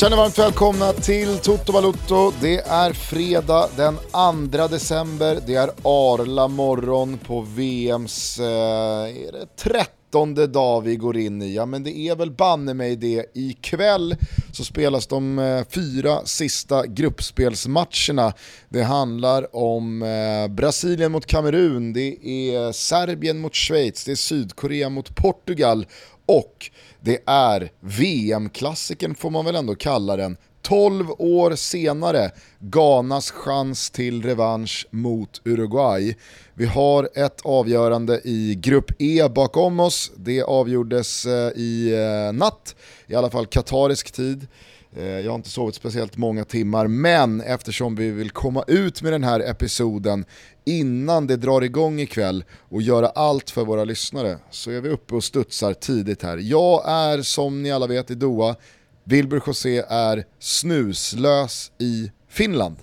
Känner varmt välkomna till Toto Balutto. Det är fredag den 2 december. Det är Arla morgon på VMs eh, är det 13 dag vi går in i. Ja men det är väl banne mig det. Ikväll så spelas de eh, fyra sista gruppspelsmatcherna. Det handlar om eh, Brasilien mot Kamerun, det är Serbien mot Schweiz, det är Sydkorea mot Portugal och det är VM-klassiken får man väl ändå kalla den. 12 år senare, Ghanas chans till revansch mot Uruguay. Vi har ett avgörande i Grupp E bakom oss. Det avgjordes eh, i eh, natt, i alla fall katarisk tid. Eh, jag har inte sovit speciellt många timmar, men eftersom vi vill komma ut med den här episoden innan det drar igång ikväll och göra allt för våra lyssnare så är vi uppe och studsar tidigt här. Jag är som ni alla vet i Doha, Wilbur José är snuslös i Finland.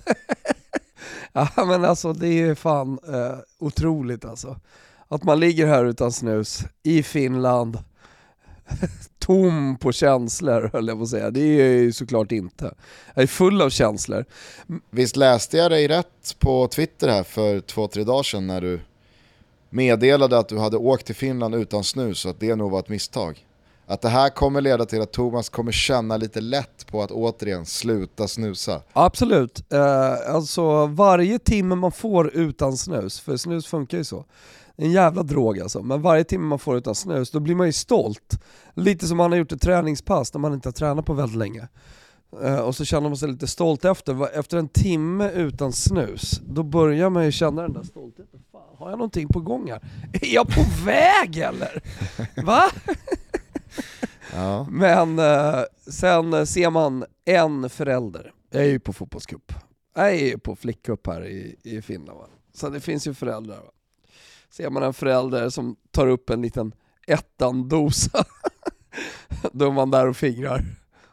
ja men alltså det är fan eh, otroligt alltså. Att man ligger här utan snus i Finland, tom på känslor höll jag på att säga. Det är jag ju såklart inte. Jag är full av känslor. Visst läste jag dig rätt på Twitter här för två, tre dagar sedan när du meddelade att du hade åkt till Finland utan snus och att det nog var ett misstag? Att det här kommer leda till att Thomas kommer känna lite lätt på att återigen sluta snusa. Absolut, eh, alltså varje timme man får utan snus, för snus funkar ju så, en jävla drog alltså, men varje timme man får utan snus, då blir man ju stolt. Lite som man har gjort ett träningspass när man inte har tränat på väldigt länge. Uh, och så känner man sig lite stolt efter. Efter en timme utan snus, då börjar man ju känna den där stoltheten. Fan, har jag någonting på gång här? Är jag på väg eller? Va? ja. Men uh, sen ser man en förälder, jag är ju på fotbollscup, jag är ju på flickcup här i, i Finland va? Så det finns ju föräldrar va? Ser man en förälder som tar upp en liten ettan-dosa. Då är man där och fingrar,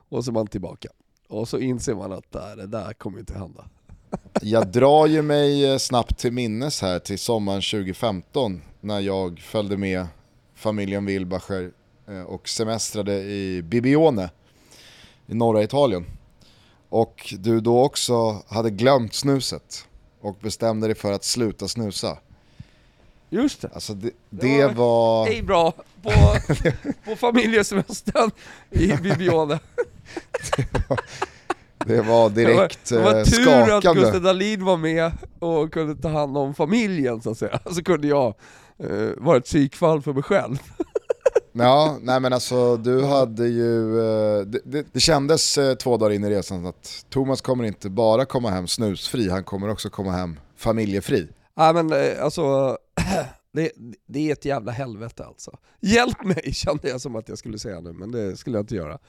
och så är man tillbaka. Och så inser man att det där kommer inte hända. Jag drar ju mig eh, snabbt till minnes här till sommaren 2015 när jag följde med familjen Wilbacher eh, och semestrade i Bibione i norra Italien. Och du då också hade glömt snuset och bestämde dig för att sluta snusa. Just det. Alltså det, det, det var... Hej bra på, på familjesemestern i Bibione. det, var, direkt det var, det var tur skakande. att Gustav Dahlin var med och kunde ta hand om familjen så att säga. Så kunde jag eh, vara ett psykfall för mig själv. Ja, nej men alltså du hade ju, eh, det, det, det, kändes eh, två dagar in i resan att Thomas kommer inte bara komma hem snusfri, han kommer också komma hem familjefri. Ja men eh, alltså, det, det är ett jävla helvete alltså. Hjälp mig kände jag som att jag skulle säga nu, men det skulle jag inte göra.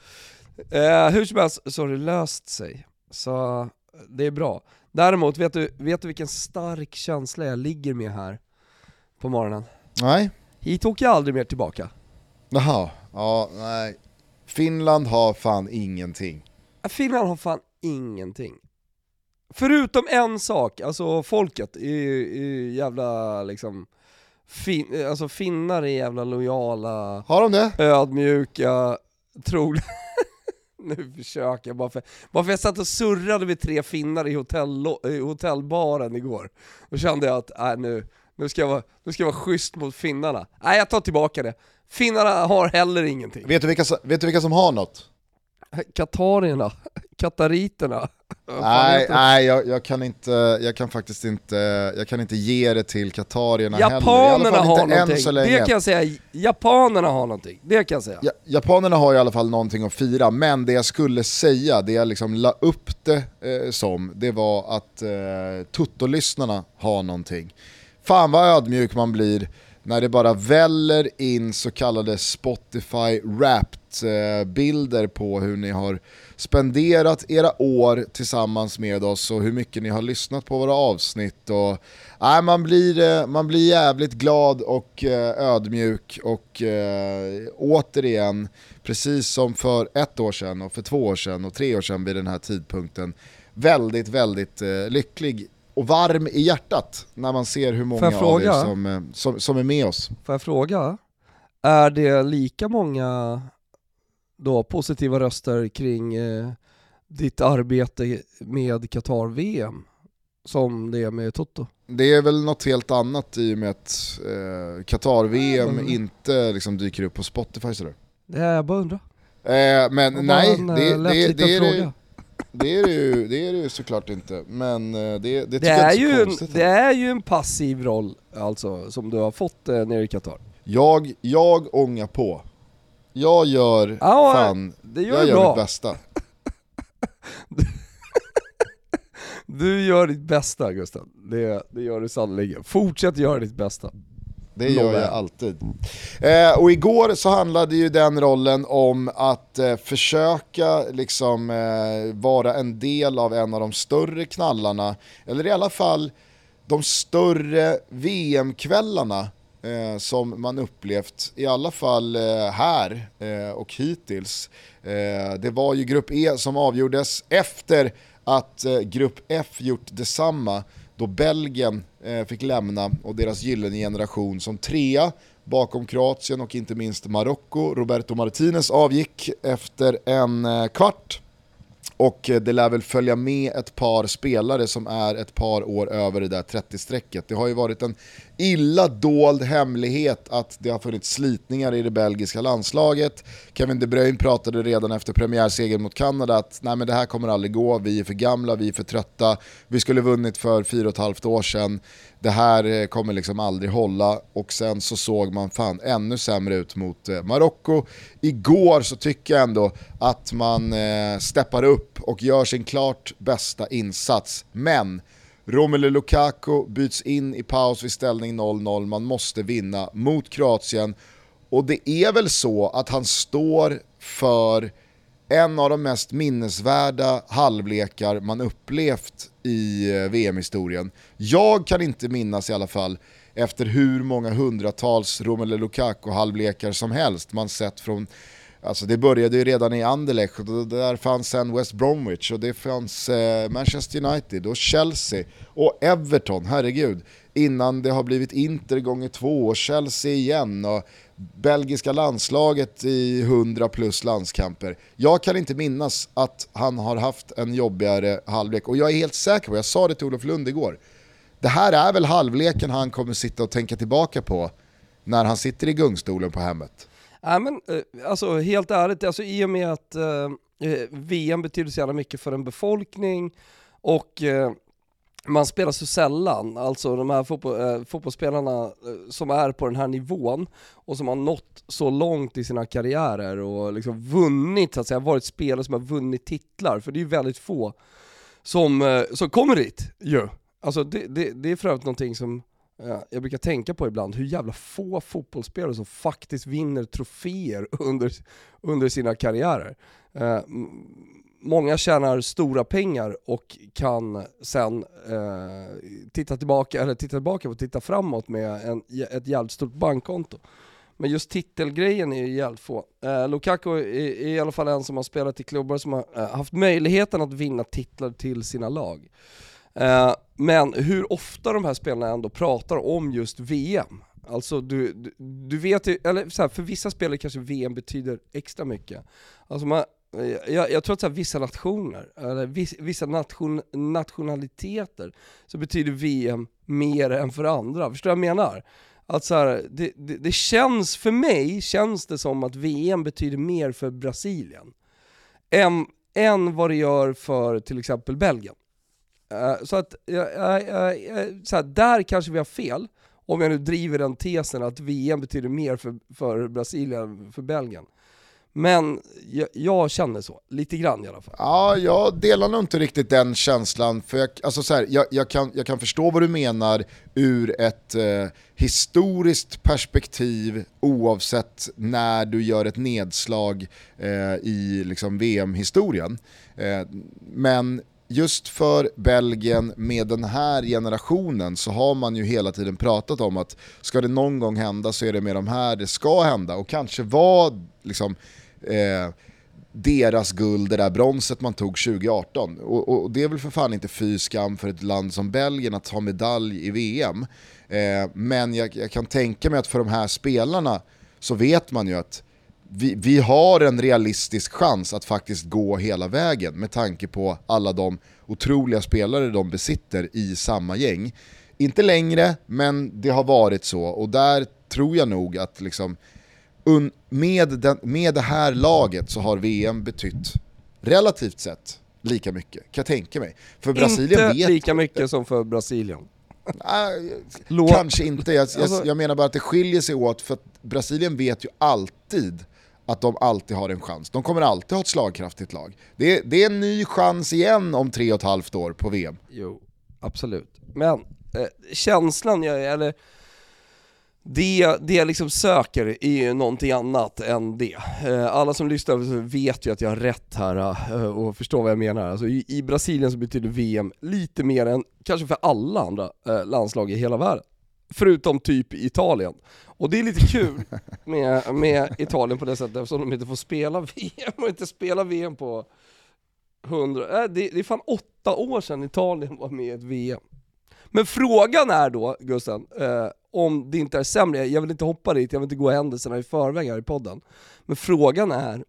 Eh, hur som helst så har det löst sig, så det är bra. Däremot, vet du, vet du vilken stark känsla jag ligger med här på morgonen? Nej. Hit åker jag aldrig mer tillbaka. Jaha, ja nej. Finland har fan ingenting. Finland har fan ingenting. Förutom en sak, alltså folket är, är jävla liksom fin, alltså finnar är jävla lojala, Har de det? ödmjuka, trogna Nu försöker jag bara för, bara för jag satt och surrade med tre finnar i, hotell, i hotellbaren igår, då kände jag att äh, nu, nu, ska jag vara, nu ska jag vara schysst mot finnarna. Nej jag tar tillbaka det, finnarna har heller ingenting. Vet du vilka, vet du vilka som har något? Katarierna, katariterna. Nej, nej jag, jag, kan inte, jag kan faktiskt inte, jag kan inte ge det till katarierna Japanerna heller. har någonting, det kan jag säga. Japanerna har någonting, det kan jag säga. Ja, japanerna har i alla fall någonting att fira, men det jag skulle säga, det jag liksom la upp det eh, som, det var att eh, Tutto-lyssnarna har någonting. Fan vad ödmjuk man blir när det bara väller in så kallade Spotify Wrapped-bilder på hur ni har spenderat era år tillsammans med oss och hur mycket ni har lyssnat på våra avsnitt. Och, nej, man, blir, eh, man blir jävligt glad och eh, ödmjuk och äh, återigen, precis som för ett år sedan och för två år sedan och tre år sedan vid den här tidpunkten, väldigt, väldigt lycklig och varm i hjärtat när man ser hur många av er som, som, som är med oss. Får jag fråga, är det lika många då positiva röster kring eh, ditt arbete med Qatar-VM som det är med Toto? Det är väl något helt annat i och med att eh, Qatar-VM mm. inte liksom dyker upp på Spotify sådär. Det är jag bara undrar. Eh, men nej, en, det, det, det, det, är det, det är det ju, det är det ju såklart inte. Men eh, det, det, det, det är, ju en, det är ju en passiv roll alltså, som du har fått eh, nere i Qatar. Jag, jag ångar på. Jag gör, ja, fan, det gör jag gör bra. mitt bästa. du gör ditt bästa Gustav, det, det gör du sannerligen. Fortsätt göra ditt bästa. Det gör jag alltid. Eh, och igår så handlade ju den rollen om att eh, försöka liksom eh, vara en del av en av de större knallarna, eller i alla fall de större VM-kvällarna eh, som man upplevt, i alla fall eh, här eh, och hittills. Eh, det var ju Grupp E som avgjordes efter att eh, Grupp F gjort detsamma då Belgien eh, fick lämna och deras gyllene generation som trea bakom Kroatien och inte minst Marocko. Roberto Martinez avgick efter en eh, kvart och eh, det lär väl följa med ett par spelare som är ett par år över det där 30-strecket. Det har ju varit en illa dold hemlighet att det har funnits slitningar i det belgiska landslaget. Kevin De Bruyne pratade redan efter premiärsegern mot Kanada att nej men det här kommer aldrig gå, vi är för gamla, vi är för trötta, vi skulle vunnit för fyra och ett halvt år sedan, det här eh, kommer liksom aldrig hålla. Och sen så såg man fan ännu sämre ut mot eh, Marocko. Igår så tycker jag ändå att man eh, steppar upp och gör sin klart bästa insats, men Romelu Lukaku byts in i paus vid ställning 0-0, man måste vinna mot Kroatien. Och det är väl så att han står för en av de mest minnesvärda halvlekar man upplevt i eh, VM-historien. Jag kan inte minnas i alla fall efter hur många hundratals Romelu Lukaku-halvlekar som helst man sett från Alltså det började ju redan i Anderlecht, och där fanns sen West Bromwich och det fanns eh, Manchester United och Chelsea och Everton, herregud. Innan det har blivit Inter gånger två och Chelsea igen och belgiska landslaget i 100 plus landskamper. Jag kan inte minnas att han har haft en jobbigare halvlek och jag är helt säker på, jag sa det till Olof Lund igår, det här är väl halvleken han kommer sitta och tänka tillbaka på när han sitter i gungstolen på hemmet. Nej men eh, alltså helt ärligt, alltså, i och med att eh, eh VM betyder så jävla mycket för en befolkning och eh, man spelar så sällan, alltså de här fotbo eh, fotbollsspelarna eh, som är på den här nivån och som har nått så långt i sina karriärer och liksom vunnit, så att säga, varit spelare som har vunnit titlar, för det är ju väldigt få som, eh, som kommer dit ju. Alltså det, det, det är för övrigt någonting som Eh, jag brukar tänka på ibland, hur jävla få fotbollsspelare som faktiskt vinner troféer under, under sina karriärer. Eh, många tjänar stora pengar och kan sen eh, titta tillbaka, eller titta tillbaka och titta framåt med en, ett jävligt stort bankkonto. Men just titelgrejen är ju jävligt få. Eh, Lukaku är, är, i alla fall en som har spelat i klubbar som har eh, haft möjligheten att vinna titlar till sina lag. Eh, men hur ofta de här spelarna ändå pratar om just VM. Alltså du, du, du vet ju, eller så här, för vissa spelare kanske VM betyder extra mycket. Alltså man, eh, jag, jag tror att så här, vissa nationer, eller vissa nation, nationaliteter, så betyder VM mer än för andra. Förstår du vad jag menar? Att så här, det, det, det, känns, för mig känns det som att VM betyder mer för Brasilien än, än vad det gör för till exempel Belgien. Eh, så att, så här, där kanske vi har fel, om jag nu driver den tesen att VM betyder mer för, för Brasilien än för Belgien. Men jag, jag, känner så, lite grann i alla fall. Ja, jag delar nog inte riktigt den känslan. För jag, alltså så här, jag, jag, kan, jag kan förstå vad du menar ur ett eh, historiskt perspektiv oavsett när du gör ett nedslag eh, i liksom, VM-historien. Eh, men just för Belgien med den här generationen så har man ju hela tiden pratat om att ska det någon gång hända så är det med de här det ska hända och kanske var liksom eh, deras guld, det där bronset man tog 2018. Och, och, det är väl för fan inte fy skam för ett land som Belgien att ta medalj i VM. Eh, men jag, jag kan tänka mig att för de här spelarna så vet man ju att vi, vi har en realistisk chans att faktiskt gå hela vägen med tanke på alla de otroliga spelare de besitter i samma gäng. Inte längre, men det har varit så och där tror jag nog att liksom, med, den, med det här laget så har VM betytt relativt sett lika mycket, kan jag tänka mig. För Brasilien inte vet lika mycket som för Brasilien. Nej, kanske inte, jag, jag, alltså- jag, menar bara att det skiljer sig åt för att Brasilien vet ju alltid att de alltid har en chans. De kommer alltid ha ett slagkraftigt lag. Det är, det är en ny chans igen om tre och ett halvt år på VM. Jo, absolut. Men eh, känslan, jag, eller det, det jag liksom söker är ju någonting annat än det. Eh, alla som lyssnar vet ju att jag har rätt här eh, och förstår vad jag menar. Alltså i, Brasilien så betyder VM lite mer än kanske för alla andra eh, landslag i hela världen. Förutom typ Italien. Och det är lite kul med, med Italien på det sättet eftersom de inte får spela VM och inte spela VM på 100, äh, det, det är fan åtta år sedan Italien var med i ett VM. Men frågan är då, Gusten, eh, om det inte är sämre, jag vill inte hoppa dit, jag vill inte gå händelserna i förväg här i podden. Men frågan är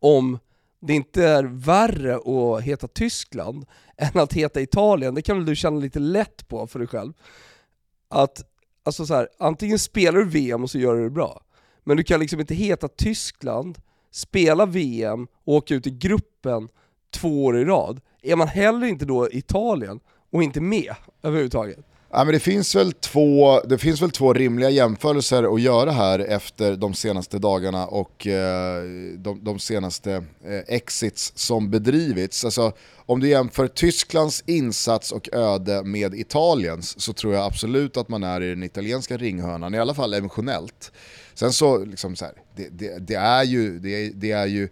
om det inte är värre att heta Tyskland än att heta Italien, det kan väl du känna lite lätt på för dig själv. Att, alltså så här, antingen spelar du VM och så gör du det bra, men du kan liksom inte heta Tyskland, spela VM och åka ut i gruppen två år i rad. Är man heller inte då Italien och inte med överhuvudtaget? Ja, men det, finns väl två, det finns väl två rimliga jämförelser att göra här efter de senaste dagarna och eh, de, de, senaste eh, exits som bedrivits. Alltså, om du jämför Tysklands insats och öde med Italiens så tror jag absolut att man är i den italienska ringhörnan, i alla fall emotionellt. Sen så, liksom så här, det, det, det, är ju, det, det är ju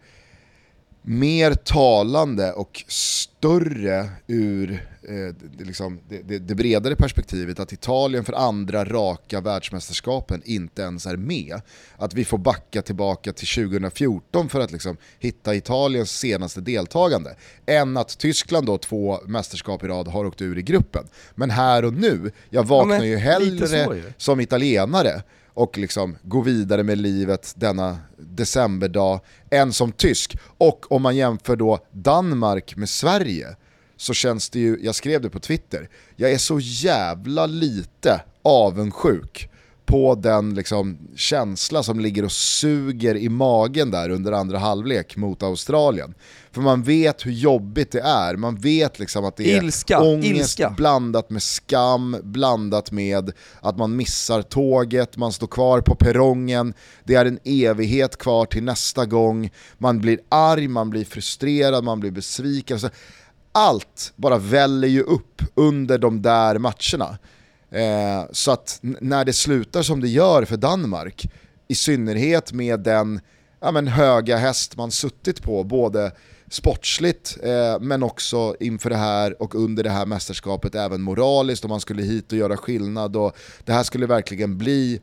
mer talande och större ur det, liksom, det, det, bredare perspektivet att Italien för andra raka världsmästerskapen inte ens är med. Att vi får backa tillbaka till 2014 för att liksom hitta Italiens senaste deltagande. Än att Tyskland då två mästerskap i rad har åkt ur i gruppen. Men här och nu, jag vaknar ja, ju hellre som italienare och liksom gå vidare med livet denna decemberdag än som tysk. Och om man jämför då Danmark med Sverige så känns det ju, jag skrev det på Twitter, jag är så jävla lite avundsjuk på den liksom känsla som ligger och suger i magen där under andra halvlek mot Australien. För man vet hur jobbigt det är, man vet liksom att det är ilska, ångest ilska. blandat med skam, blandat med att man missar tåget, man står kvar på perrongen, det är en evighet kvar till nästa gång, man blir arg, man blir frustrerad, man blir besviken. Allt bara väller ju upp under de där matcherna. Eh, så att när det slutar som det gör för Danmark, i synnerhet med den ja, men höga häst man suttit på, både sportsligt eh, men också inför det här och under det här mästerskapet även moraliskt om man skulle hit och göra skillnad och det här skulle verkligen bli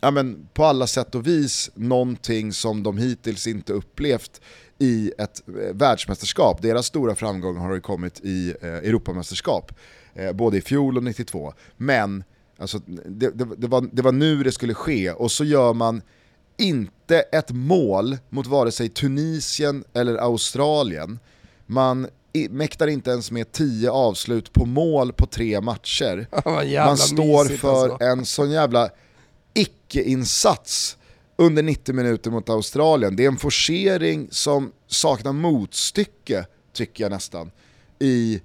ja, men på alla sätt och vis någonting som de hittills inte upplevt i ett eh, världsmästerskap. Deras stora framgång har ju kommit i eh, Europamästerskap eh, både i fjol och 92. Men alltså, det, det, det, var, det var nu det skulle ske och så gör man inte ett mål mot vare sig Tunisien eller Australien. Man mäktar inte ens med tio avslut på mål på tre matcher. Man står för alltså. en sån jävla icke-insats under 90 minuter mot Australien. Det är en forcering som saknar motstycke, tycker jag nästan, i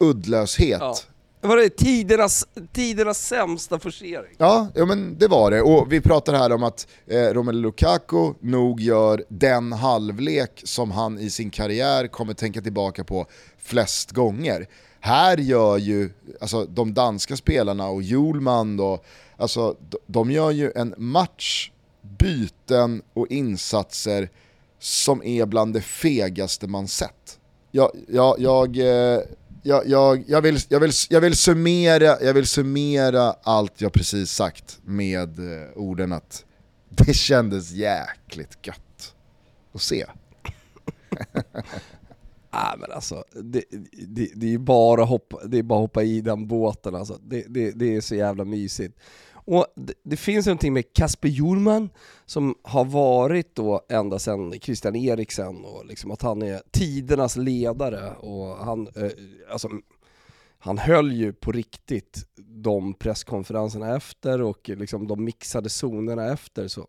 uddlöshet. Ja. Var det tidernas, tidernas sämsta forcering? Ja, ja, men det var det. Och vi pratar här om att eh, Romelu Lukaku nog gör den halvlek som han i sin karriär kommer tänka tillbaka på flest gånger. Här gör ju alltså, de danska spelarna och Julman, och, alltså, de gör ju en match, byten och insatser som är bland det fegaste man sett. Jag, jag, jag, eh, jag, jag, jag, vill, jag, vill, jag, vill summera, jag vill summera allt jag precis sagt med eh, orden att det kändes jäkligt gött att se. Nej ah, men alltså, det, det, det, är bara hoppa, det är bara hoppa i den båten alltså. Det, det, det är så jävla mysigt. Och det, det finns någonting med Kasper Hjulman som har varit då ända sedan Christian Eriksen och liksom att han är tidernas ledare och han, eh, alltså, han höll ju på riktigt de presskonferenserna efter och liksom de mixade zonerna efter så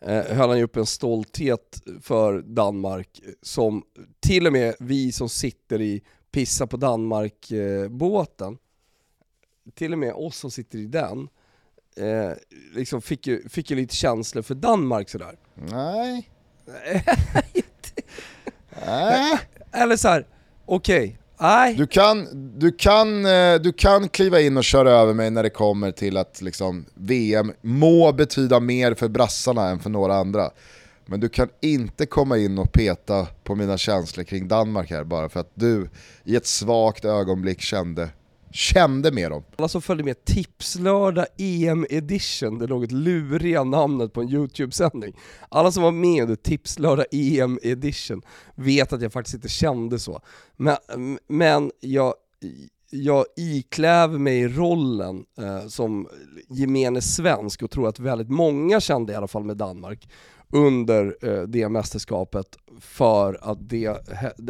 eh, höll han ju upp en stolthet för Danmark som till och med vi som sitter i Pissa på Danmark-båten, eh, till och med oss som sitter i den, eh, liksom fick, ju, fick ju lite känslor för Danmark sådär. Nej. Nej. Eller såhär, okej, okay. Nej. Du kan, du, kan, eh, du kan kliva in och köra över mig när det kommer till att liksom, VM må betyda mer för brassarna än för några andra. Men du kan inte komma in och peta på mina känslor kring Danmark här bara för att du i ett svagt ögonblick kände kände med dem. Alla som följde med Tipslördag EM edition, det något luriga namnet på en YouTube-sändning. Alla som var med under Tipslördag EM edition vet att jag faktiskt inte kände så. Men, men jag, jag ikläver mig rollen eh, som gemene svensk och tror att väldigt många kände i alla fall med Danmark under eh, det mästerskapet för att det,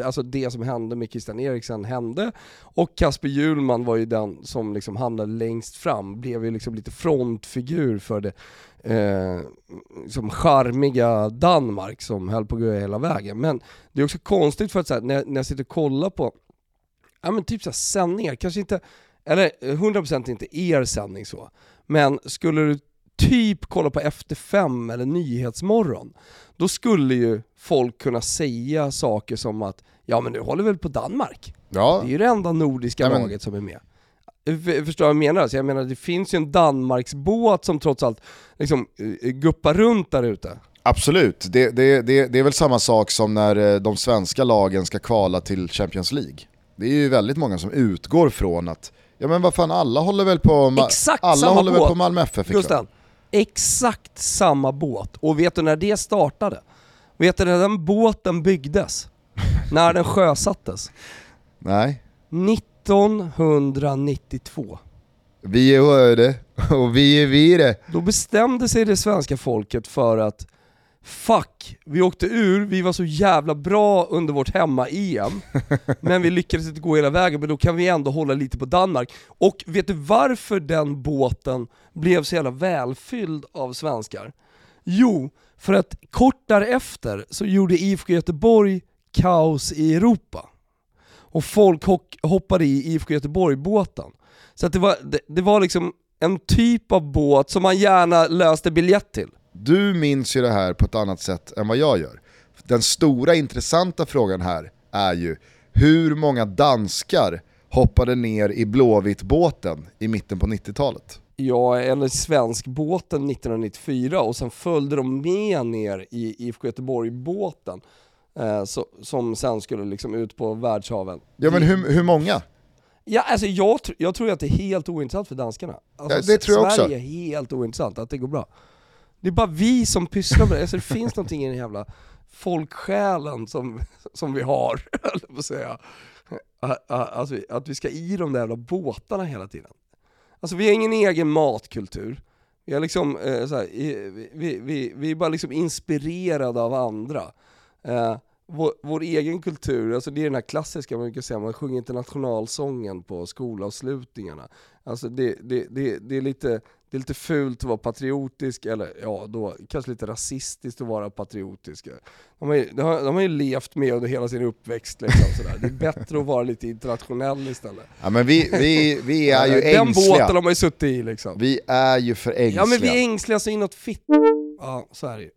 alltså det som hände med Christian Eriksen hände och Kasper Hjulman var ju den som liksom hamnade längst fram, blev ju liksom lite frontfigur för det eh, som charmiga Danmark som höll på att gå hela vägen. Men det är också konstigt för att så här, när, när jag sitter och kollar på, ja men typ så här, sändningar, kanske inte, eller 100% inte er sändning så, men skulle du typ kolla på Efter fem eller Nyhetsmorgon, då skulle ju folk kunna säga saker som att ja men nu håller väl på Danmark? Ja. Det är ju det enda nordiska ja, men... laget som är med. Förstår vad jag menar? Alltså jag menar det finns ju en Danmarksbåt som trots allt liksom eh, guppar runt där ute. Absolut, det, det, det, det är väl samma sak som när eh, de svenska lagen ska kvala till Champions League. Det är ju väldigt många som utgår från att Ja men vad fan, alla håller väl på, Ma Exakt alla håller båt. väl på Malmö FF Gusten, exakt samma båt. Och vet du när det startade? Vet du när den båten byggdes? när den sjösattes? Nej. 1992. Vi är det och vi är vi det. Då bestämde sig det svenska folket för att Fuck, vi åkte ur, vi var så jävla bra under vårt hemma-EM, men vi lyckades inte gå hela vägen, men då kan vi ändå hålla lite på Danmark. Och vet du varför den båten blev så jävla välfylld av svenskar? Jo, för att kort därefter så gjorde IFK Göteborg kaos i Europa. Och folk hoppade i IFK Göteborg-båten. Så att det, var, det, det var liksom en typ av båt som man gärna löste biljett till. Du minns ju det här på ett annat sätt än vad jag gör. Den stora intressanta frågan här är ju hur många danskar hoppade ner i Blåvitt-båten i mitten på 90-talet? Ja, eller svenskbåten 1994 och sen följde de med ner i IFK Göteborg-båten eh, så, som sen skulle liksom ut på världshaven. Ja men hur, hur många? Ja, alltså jag, jag tror att det är helt ointressant för danskarna. Alltså, ja, det tror jag Sverige också. är helt ointressant, att det går bra. Det är bara vi som pysslar med det, alltså det finns någonting i den jävla folksjälen som, som vi har, höll på att säga. Alltså, att vi ska i de där jävla båtarna hela tiden. Alltså vi har ingen egen matkultur. Vi, är liksom, eh, såhär, vi, vi, vi är bara liksom inspirerade av andra. Eh, vår, vår, egen kultur, alltså det är den här klassiska, man brukar säga, man sjunger internationalsången på skolavslutningarna. Alltså det, det, det, det, är lite, det är lite fult att vara patriotisk, eller ja, då kanske lite rasistiskt att vara patriotisk. De har, ju, de har, de har ju levt med under hela sin uppväxt liksom, sådär. Det är bättre att vara lite internationell istället. Ja men vi, vi, vi är ju Den ängsliga. båten har man ju suttit i liksom. Vi är ju för ängsliga. Ja men vi är ängsliga så inåt fitt. Ja, så är det ju.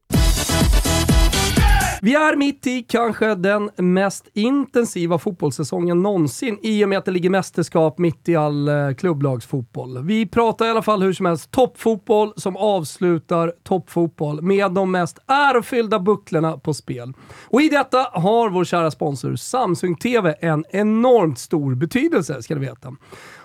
Vi är mitt i kanske den mest intensiva fotbollssäsongen någonsin i och med att det ligger mästerskap mitt i all eh, klubblagsfotboll. Vi pratar i alla fall hur som helst toppfotboll som avslutar toppfotboll med de mest ärofyllda bucklorna på spel. Och i detta har vår kära sponsor Samsung TV en enormt stor betydelse, ska du veta.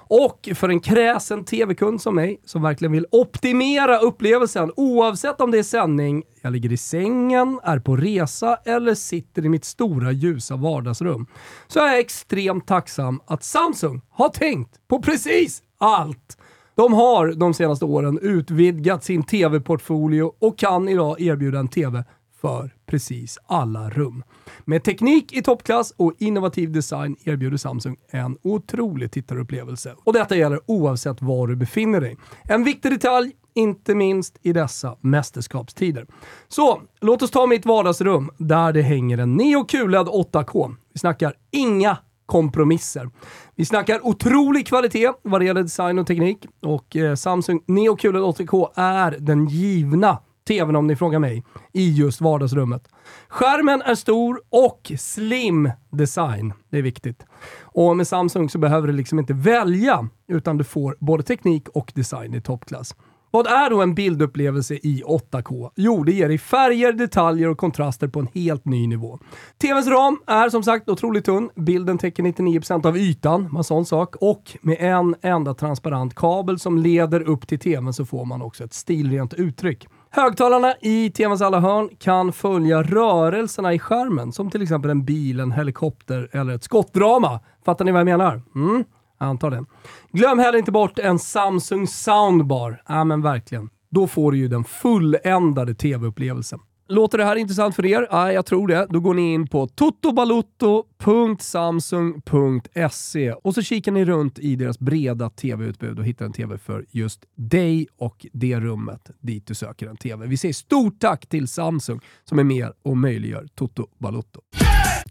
Och för en kräsen TV-kund som mig, som verkligen vill optimera upplevelsen oavsett om det är sändning, jag ligger i sängen, är på resa eller sitter i mitt stora ljusa vardagsrum, så är jag extremt tacksam att Samsung har tänkt på precis allt. De har de senaste åren utvidgat sin tv-portfolio och kan idag erbjuda en tv för precis alla rum. Med teknik i toppklass och innovativ design erbjuder Samsung en otrolig tittarupplevelse. Och detta gäller oavsett var du befinner dig. En viktig detalj inte minst i dessa mästerskapstider. Så, låt oss ta mitt vardagsrum där det hänger en Neo QLED 8K. Vi snackar inga kompromisser. Vi snackar otrolig kvalitet vad det gäller design och teknik och eh, Samsung Neo QLED 8K är den givna tvn om ni frågar mig, i just vardagsrummet. Skärmen är stor och slim design. Det är viktigt. Och med Samsung så behöver du liksom inte välja, utan du får både teknik och design i toppklass. Vad är då en bildupplevelse i 8K? Jo, det ger dig färger, detaljer och kontraster på en helt ny nivå. TVns ram är som sagt otroligt tunn. Bilden täcker 99% av ytan, en sån sak. Och med en enda transparent kabel som leder upp till TVn så får man också ett stilrent uttryck. Högtalarna i TVns alla hörn kan följa rörelserna i skärmen, som till exempel en bil, en helikopter eller ett skottdrama. Fattar ni vad jag menar? Mm? Jag antar det. Glöm heller inte bort en Samsung Soundbar. Ja men verkligen. Då får du ju den fulländade tv-upplevelsen. Låter det här intressant för er? Ja, jag tror det. Då går ni in på totobalutto.samsung.se och så kikar ni runt i deras breda tv-utbud och hittar en tv för just dig och det rummet dit du söker en tv. Vi säger stort tack till Samsung som är med och möjliggör Toto Balutto.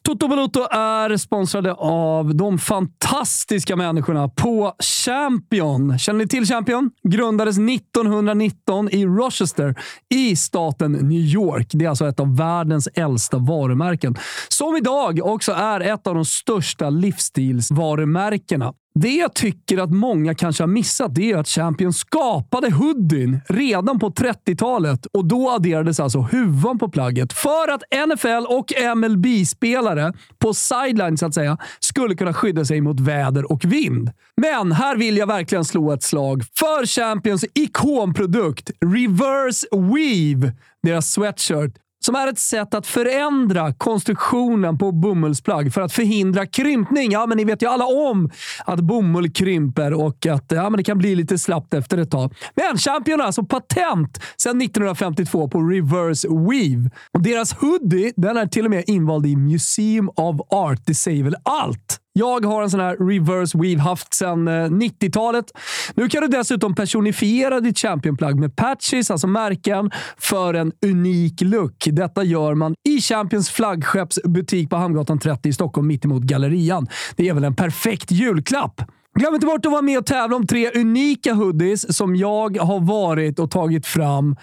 Toto Balotto är sponsrade av de fantastiska människorna på Champion. Känner ni till Champion? Grundades 1919 i Rochester i staten New York. Det är alltså ett av världens äldsta varumärken som idag också är ett av de största livsstilsvarumärkena. Det jag tycker att många kanske har missat det är att Champion skapade hoodien redan på 30-talet och då adderades alltså huvan på plagget för att NFL och MLB-spelare på sideline så att säga skulle kunna skydda sig mot väder och vind. Men här vill jag verkligen slå ett slag för Champions ikonprodukt Reverse Weave, deras sweatshirt som är ett sätt att förändra konstruktionen på bomullsplagg för att förhindra krympning. Ja, men ni vet ju alla om att bomull krymper och att ja, men det kan bli lite slappt efter ett tag. Men Champion har alltså patent sedan 1952 på reverse weave. Och deras hoodie den är till och med invald i Museum of Art. Det säger väl allt? Jag har en sån här reverse weave haft sedan eh, 90-talet. Nu kan du dessutom personifiera ditt championplagg med patches, alltså märken, för en unik look. Detta gör man i Champions flaggskeppsbutik på Hamngatan 30 i Stockholm, mittemot Gallerian. Det är väl en perfekt julklapp? Glöm inte bort att vara med och tävla om tre unika hoodies som jag har varit och tagit fram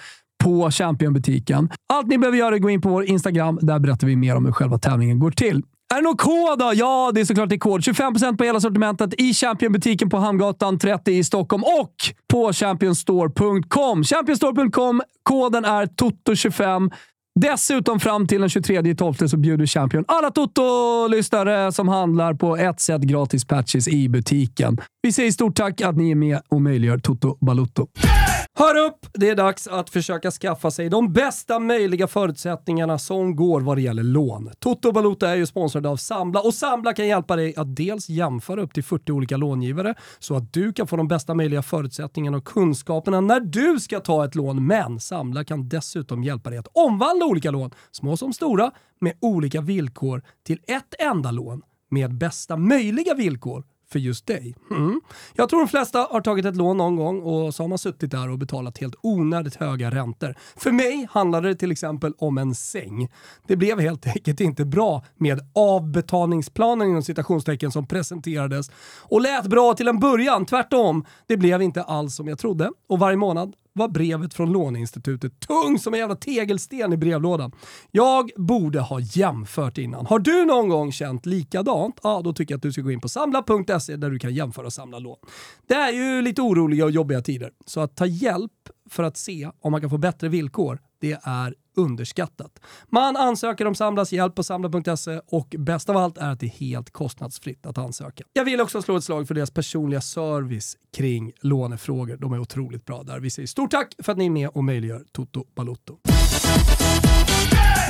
på Championbutiken. Allt ni behöver göra är att gå in på vår Instagram. Där berättar vi mer om hur själva tävlingen går till. Är det någon kod då? Ja, det är såklart det är kod. 25% på hela sortimentet i Championbutiken på Hamngatan 30 i Stockholm och på championstore.com. Championstore.com. Koden är TOTO25. Dessutom fram till den 23.12 så bjuder Champion alla Toto-lyssnare som handlar på ett sätt gratis patches i butiken. Vi säger stort tack att ni är med och möjliggör Toto Balutto. Hör upp! Det är dags att försöka skaffa sig de bästa möjliga förutsättningarna som går vad det gäller lån. Toto Valuta är ju sponsrad av Sambla och Sambla kan hjälpa dig att dels jämföra upp till 40 olika långivare så att du kan få de bästa möjliga förutsättningarna och kunskaperna när du ska ta ett lån. Men Sambla kan dessutom hjälpa dig att omvandla olika lån, små som stora, med olika villkor till ett enda lån med bästa möjliga villkor för just dig. Mm. Jag tror de flesta har tagit ett lån någon gång och så har man suttit där och betalat helt onödigt höga räntor. För mig handlade det till exempel om en säng. Det blev helt enkelt inte bra med avbetalningsplanen inom citationstecken som presenterades och lät bra till en början. Tvärtom, det blev inte alls som jag trodde och varje månad var brevet från låneinstitutet tung som en jävla tegelsten i brevlådan. Jag borde ha jämfört innan. Har du någon gång känt likadant? Ja, då tycker jag att du ska gå in på samla.se där du kan jämföra och samla lån. Det är ju lite oroliga och jobbiga tider, så att ta hjälp för att se om man kan få bättre villkor, det är underskattat. Man ansöker om Samlas hjälp på samla.se och bäst av allt är att det är helt kostnadsfritt att ansöka. Jag vill också slå ett slag för deras personliga service kring lånefrågor. De är otroligt bra där. Vi säger stort tack för att ni är med och möjliggör Toto Balotto.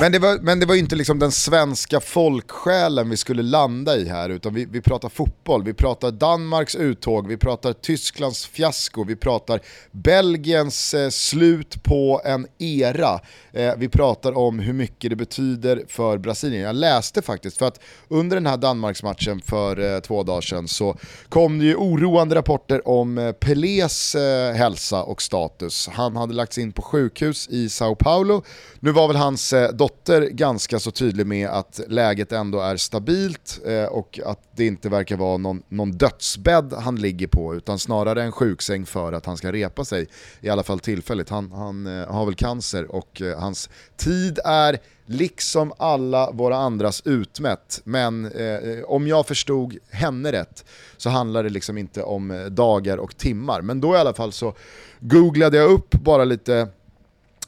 Men det, var, men det var ju inte liksom den svenska folksjälen vi skulle landa i här, utan vi, vi pratar fotboll, vi pratar Danmarks uttåg, vi pratar Tysklands fiasko, vi pratar Belgiens eh, slut på en era. Eh, vi pratar om hur mycket det betyder för Brasilien. Jag läste faktiskt, för att under den här Danmarksmatchen för eh, två dagar sedan så kom det ju oroande rapporter om eh, Pelés eh, hälsa och status. Han hade lagts in på sjukhus i Sao Paulo. Nu var väl hans eh, dotter ganska så tydlig med att läget ändå är stabilt eh, och att det inte verkar vara någon, någon dödsbädd han ligger på utan snarare en sjuksäng för att han ska repa sig, i alla fall tillfälligt. Han, han eh, har väl cancer och eh, hans tid är liksom alla våra andras utmätt. Men eh, om jag förstod henne rätt så handlar det liksom inte om eh, dagar och timmar. Men då i alla fall så googlade jag upp bara lite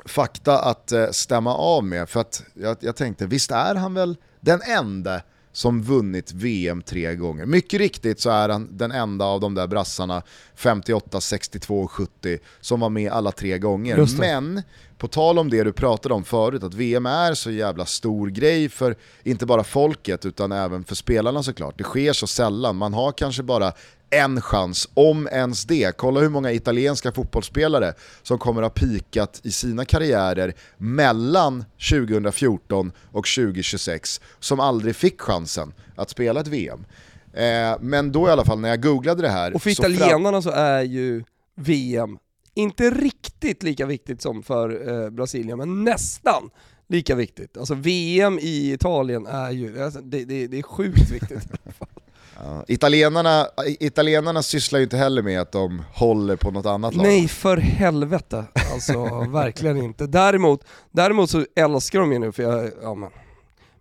fakta att eh, stämma av med. För att jag, jag tänkte, visst är han väl den enda som vunnit VM tre gånger. Mycket riktigt så är han den enda av de där brassarna, 58, 62 70, som var med alla tre gånger. Men, på tal om det du pratade om förut, att VM är så jävla stor grej för inte bara folket utan även för spelarna såklart. Det sker så sällan, man har kanske bara en chans, om ens det. Kolla hur många italienska fotbollsspelare som kommer ha pikat i sina karriärer mellan 2014 och 2026 som aldrig fick chansen att spela ett VM. Eh, men då i alla fall när jag googlade det här... Och för så italienarna så är ju VM inte riktigt lika viktigt som för eh, Brasilien, men nästan lika viktigt. Alltså VM i Italien är ju, alltså, det, det, det är sjukt viktigt. Ja, italienarna, italienarna sysslar ju inte heller med att de håller på något annat lag. Nej för helvete, alltså verkligen inte. Däremot, däremot så älskar de ju nu, för jag, ja, man,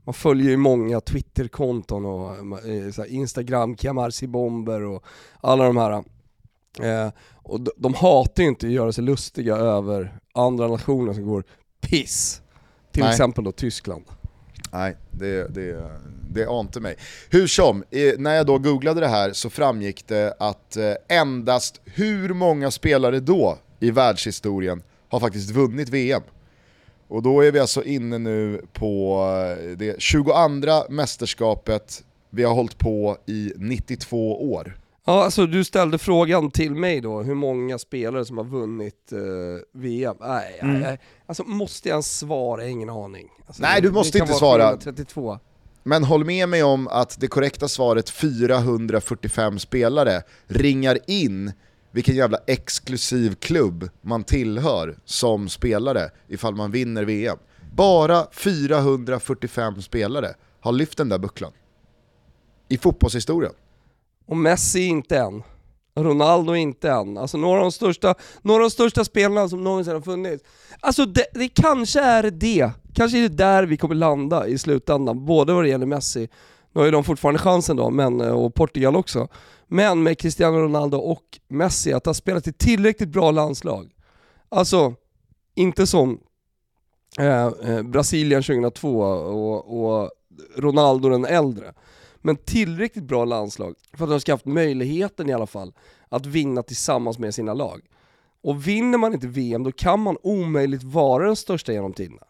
man följer ju många Twitterkonton och eh, här Instagram, Chiamarsi Bomber och alla de här. Eh, och de, de hatar ju inte att göra sig lustiga över andra nationer som går piss. Till Nej. exempel då Tyskland. Nej, det, det, det ante mig. Hur som, när jag då googlade det här så framgick det att eh, endast hur många spelare då i världshistorien har faktiskt vunnit VM? Och då är vi alltså inne nu på eh, det 22 mästerskapet vi har hållit på i 92 år. Ja, alltså du ställde frågan till mig då, hur många spelare som har vunnit eh, VM? Nej, nej, nej, alltså måste jag svara? Ingen aning. Alltså, Nej, du måste inte vara svara. 732. Men håll med mig om att det korrekta svaret 445 spelare ringar in vilken jävla exklusiv klubb man tillhör som spelare ifall man vinner VM. Bara 445 spelare har lyft den där bucklan. I fotbollshistorien. Och Messi inte än. Ronaldo inte än. Alltså några av de största, några av de största spelarna som någonsin har funnits. Alltså det, det kanske är det. Kanske är det där vi kommer landa i slutändan, både vad det gäller Messi, nu har ju de fortfarande chansen då, men, eh, och Portugal också. Men med Cristiano Ronaldo och Messi, att ha spelat i tillräckligt bra landslag. Alltså, inte som eh, eh, Brasilien 2002 och, och Ronaldo den äldre. Men tillräckligt bra landslag för att de ska haft möjligheten i alla fall att vinna tillsammans med sina lag. Och vinner man inte VM då kan man omöjligt vara den största genom tiderna.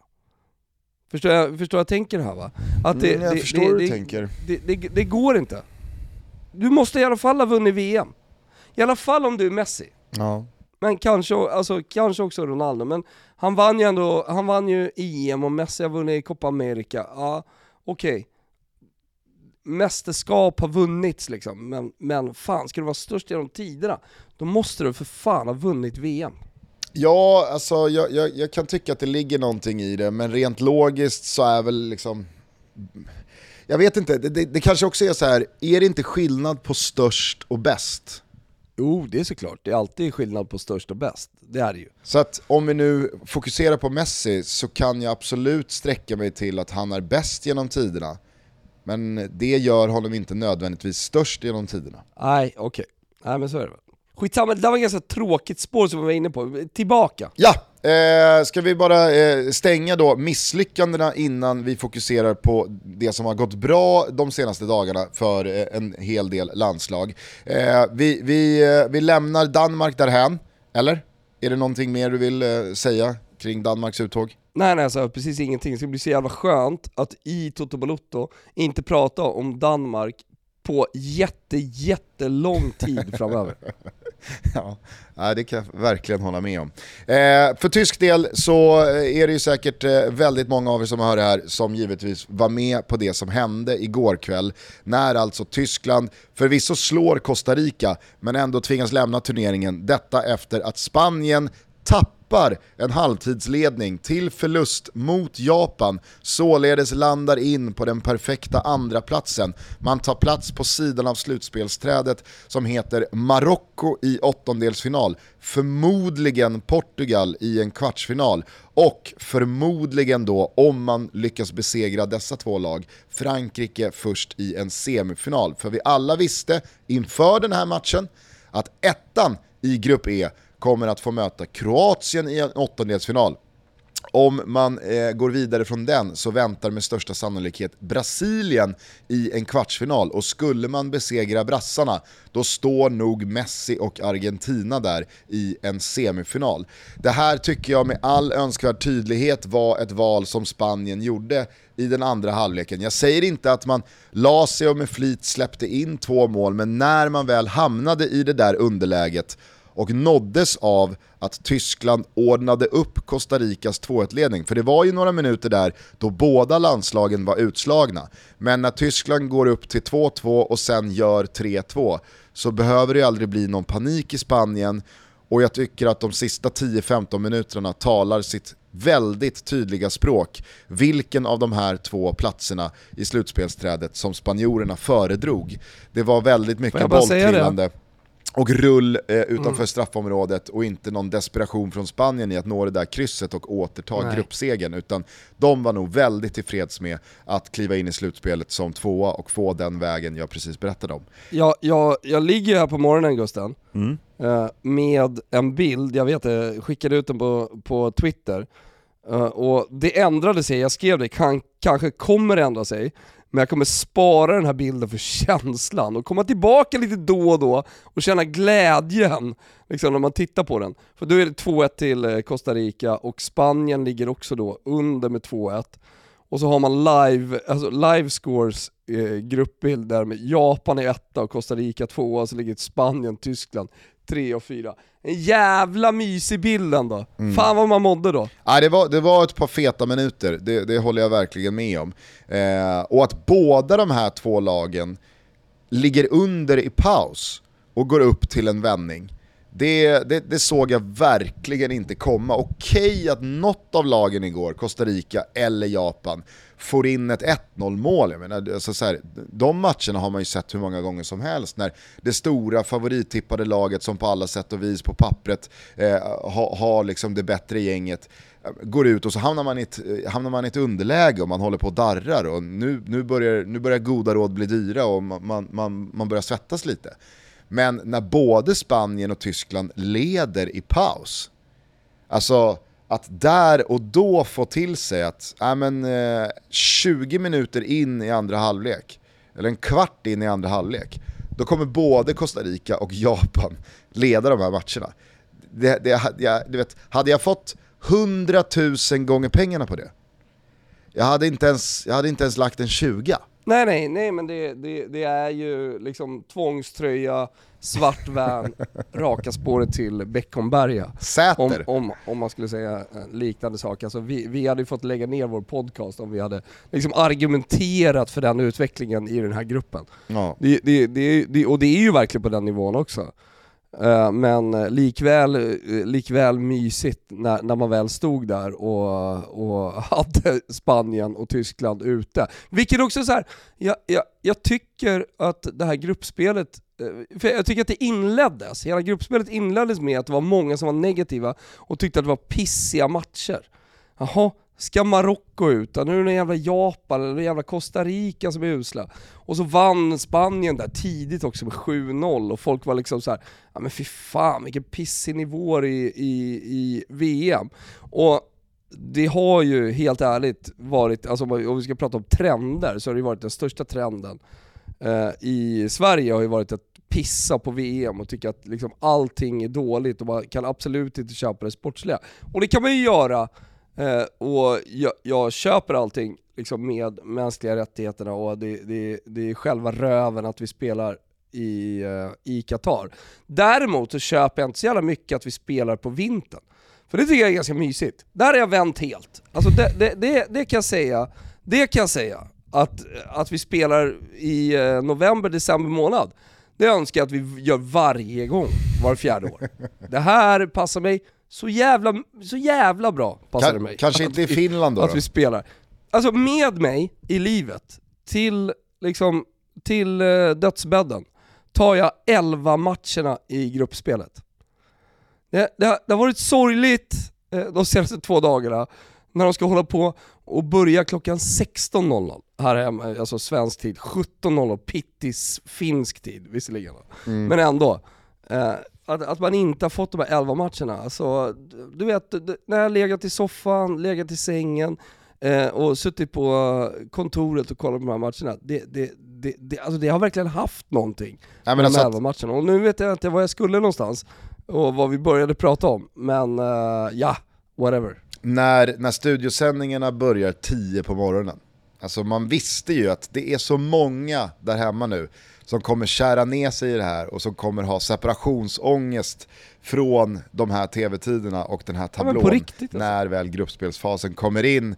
Förstår jag, förstår jag tänker här va? Att Mm, jag förstår hur du tänker. Det, det, det går inte. Du måste i alla fall ha vunnit VM. I alla fall om du är Messi. Ja. Men kanske, alltså, kanske också Ronaldo, men han vann ju ändå, han vann ju EM och Messi har vunnit Copa America, ja okej. Mästerskap har vunnits liksom, men, men fan ska du vara störst genom tiderna, då måste du för fan ha vunnit VM. Ja, alltså jag, jag, jag kan tycka att det ligger någonting i det, men rent logiskt så är väl liksom... Jag vet inte, det, det, det kanske också är så här. är det inte skillnad på störst och bäst? Jo, det är såklart, det är alltid skillnad på störst och bäst, det är det ju. Så att om vi nu fokuserar på Messi så kan jag absolut sträcka mig till att han är bäst genom tiderna. Men det gör honom inte nödvändigtvis störst genom tiderna. Nej, okej. Nej men så är det väl. Skitsamma, det där var ett ganska tråkigt spår som vi var inne på. Tillbaka. Ja, eh, ska vi bara eh, stänga då misslyckandena innan vi fokuserar på det som har gått bra de senaste dagarna för eh, en hel del landslag. Eh, vi, vi, eh, vi lämnar Danmark därhän, eller? Är det någonting mer du vill eh, säga kring Danmarks uttåg? Nej nej, alltså, precis ingenting. Det ska bli så jävla skönt att i Toto Balotto inte prata om Danmark på jätte, jättelång tid framöver. Ja, det kan jag verkligen hålla med om. Eh, för tysk del så är det ju säkert eh, väldigt många av er som hör det här som givetvis var med på det som hände igår kväll. När alltså Tyskland förvisso slår Costa Rica men ändå tvingas lämna turneringen. Detta efter att Spanien tappar en halvtidsledning till förlust mot Japan, således landar in på den perfekta andra platsen. Man tar plats på sidan av slutspelsträdet som heter Marocko i åttondelsfinal, förmodligen Portugal i en kvartsfinal och förmodligen då, om man lyckas besegra dessa två lag, Frankrike först i en semifinal. För vi alla visste inför den här matchen att ettan i grupp E kommer att få möta Kroatien i en åttondelsfinal. Om man eh, går vidare från den så väntar med största sannolikhet Brasilien i en kvartsfinal och skulle man besegra brassarna då står nog Messi och Argentina där i en semifinal. Det här tycker jag med all önskvärd tydlighet var ett val som Spanien gjorde i den andra halvleken. Jag säger inte att man la sig och med flit släppte in två mål, men när man väl hamnade i det där underläget och nåddes av att Tyskland ordnade upp Costa Ricas 2-1-ledning. För det var ju några minuter där då båda landslagen var utslagna. Men när Tyskland går upp till 2-2 och sen gör 3-2 så behöver det aldrig bli någon panik i Spanien och jag tycker att de sista 10-15 minuterna talar sitt väldigt tydliga språk vilken av de här två platserna i slutspelsträdet som spanjorerna föredrog. Det var väldigt mycket bolltrillande och rull eh, utanför mm. straffområdet och inte någon desperation från Spanien i att nå det där krysset och återta Nej. gruppsegen utan de var nog väldigt tillfreds med att kliva in i slutspelet som tvåa och få den vägen jag precis berättade om. Ja, jag, jag ligger här på morgonen Gusten, mm. eh, med en bild, jag vet jag skickade ut den på, på Twitter, eh, och det ändrade sig, jag skrev det, kan, kanske kommer ändra sig, men jag kommer spara den här bilden för känslan och komma tillbaka lite då och då och känna glädjen liksom, när man tittar på den. För då är det 2-1 till eh, Costa Rica och Spanien ligger också då under med 2-1. Och så har man live, alltså live scores eh, gruppbild där med Japan är etta och Costa Rica tvåa, så ligger Spanien, Tyskland tre och fyra. En jävla mysig bild ändå. Mm. Fan vad man mådde då. Ja, det, var, det var ett par feta minuter, det, det håller jag verkligen med om. Eh, och att båda de här två lagen ligger under i paus och går upp till en vändning. Det, det, det, såg jag verkligen inte komma. Okej att något av lagen igår, Costa Rica eller Japan, får in ett 1-0 mål. Jag menar, alltså så här, de matcherna har man ju sett hur många gånger som helst när det stora favorittippade laget som på alla sätt och vis på pappret eh, har, ha liksom det bättre gänget eh, går ut och så hamnar man, i ett, eh, hamnar man i ett underläge och man håller på och darrar och nu, nu, börjar, nu börjar goda råd bli dyra och man, man, man börjar svettas lite. Men när både Spanien och Tyskland leder i paus, alltså att där och då få till sig att äh, men, eh, 20 minuter in i andra halvlek, eller en kvart in i andra halvlek, då kommer både Costa Rica och Japan leda de här matcherna. Det, det, jag, du vet, hade jag fått 100 000 gånger pengarna på det, jag hade inte ens, jag hade inte ens lagt en 20. Nej nej, nej men det, det, det är ju liksom tvångströja, svart van, raka spåret till Beckomberga. Säter! Om, om, om, man skulle säga eh, liknande sak. Alltså vi, vi hade ju fått lägga ner vår podcast om vi hade liksom argumenterat för den utvecklingen i den här gruppen. Ja. Det, det, det, och det är ju verkligen på den nivån också. Eh, men eh, likväl, eh, likväl mysigt när, när man väl stod där och, och hade Spanien och Tyskland ute. Vilket också är så här, jag, jag, jag tycker att det här gruppspelet för jag tycker att det inleddes, hela gruppspelet inleddes med att det var många som var negativa och tyckte att det var pissiga matcher. Jaha, Ska Marocko ut? Nu är det någon jävla Japan eller en jävla Costa Rica som är usla. Och så vann Spanien där tidigt också med 7-0 och folk var liksom så här, ja men fy fan vilken pissig nivå i, i, i VM. Och det har ju helt ärligt varit, alltså om vi ska prata om trender, så har det varit den största trenden eh, i Sverige har ju varit att pissa på VM och tycka att liksom allting är dåligt och man kan absolut inte köpa det sportsliga. Och det kan man ju göra Eh, och jag, jag köper allting liksom med mänskliga rättigheterna och det, det, det är själva röven att vi spelar i, eh, i Qatar. Däremot så köper jag inte så jävla mycket att vi spelar på vintern. För det tycker jag är ganska mysigt. Där har jag vänt helt. Alltså det, det, det, det kan jag säga, det kan jag säga. Att, att vi spelar i eh, november, december månad. Det önskar jag att vi gör varje gång, var fjärde år. Det här passar mig så jävla, så jävla bra. Passar det mig. kanske inte i Finland då? Att vi spelar. Alltså med mig i livet, till, liksom, till eh, dödsbädden, tar jag 11 matcherna i gruppspelet. Det, det, har, det har varit sorgligt eh, de senaste två dagarna när de ska hålla på och börja klockan 16.00 här hemma, alltså svensk tid, 17.00 pittis finsk tid visserligen. Mm. Men ändå. Eh, att, att man inte har fått de här 11 matcherna. Alltså, du- vet, när jag legat i soffan, legat i sängen eh, och suttit på kontoret och kollat på de här matcherna. Det, det, det, det, alltså det har verkligen haft någonting, Nej, men de alltså här att, 11 matcherna. Och nu vet jag inte var jag skulle någonstans och vad vi började prata om. Men eh, ja, whatever. när, när studiosändningarna börjar 10 på morgonen, alltså man visste ju att det är så många där hemma nu som kommer kära ner sig i det här och som kommer ha separationsångest från de här tv-tiderna och den här Ja, tablån riktigt, alltså. när väl gruppspelsfasen kommer in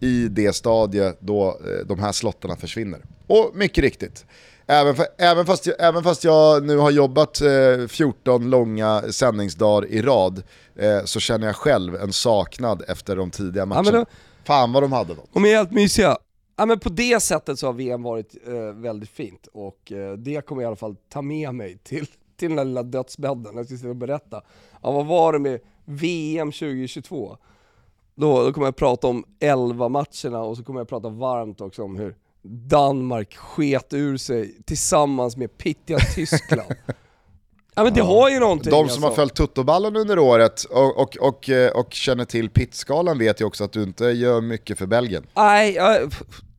i det stadie då eh, de här slottarna försvinner. Och mycket riktigt, även, för, även, fast jag, även fast jag nu har jobbat eh, 14 långa sändningsdagar i rad eh, så känner jag själv en saknad efter de tidiga matcherna. då- Fan vad de hade något. De är helt mysiga. Ja men på det sättet så har VM varit eh, väldigt fint och eh, det kommer jag i alla fall ta med mig till, till den här lilla dödsbädden. Jag ska sitta och berätta. Ja, vad var det med VM 2022? Då, då kommer jag prata om 11 matcherna och så kommer jag prata varmt också om hur Danmark sket ur sig tillsammans med pittiga Tyskland. ja men det har ju någonting De som har alltså. följt tuttoballen under året och, och, och, eh, och känner till pitskalan vet ju också att du inte gör mycket för Belgien. Nej,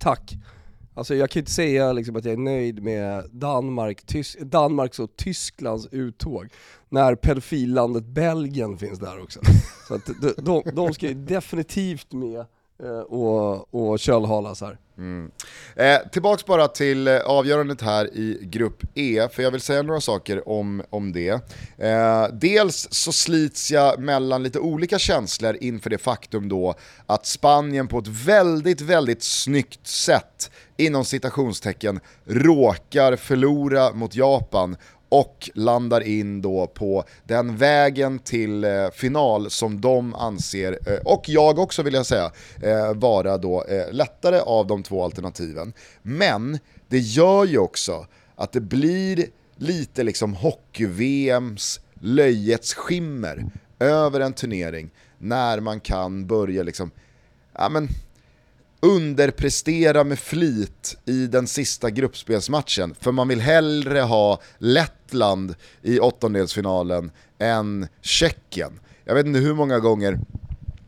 tack. Alltså jag kan inte säga liksom att jag är nöjd med Danmark, Tys Danmarks och Tysklands uttåg när pedofillandet Belgien finns där också. Så att de, de, de ska ju definitivt med Eh, och, och kölhalas här. Mm. Eh, tillbaks bara till eh, avgörandet här i grupp E, för jag vill säga några saker om, om det. Eh, dels så slits jag mellan lite olika känslor inför det faktum då att Spanien på ett väldigt, väldigt snyggt sätt, inom citationstecken, råkar förlora mot Japan och landar in då på den vägen till eh, final som de anser, eh, och jag också vill jag säga, eh, vara då eh, lättare av de två alternativen. Men det gör ju också att det blir lite liksom hockey-VMs löjets skimmer över en turnering när man kan börja liksom, ja men underprestera med flit i den sista gruppspelsmatchen. För man vill hellre ha Lettland i åttondelsfinalen än Tjeckien. Jag vet inte hur många gånger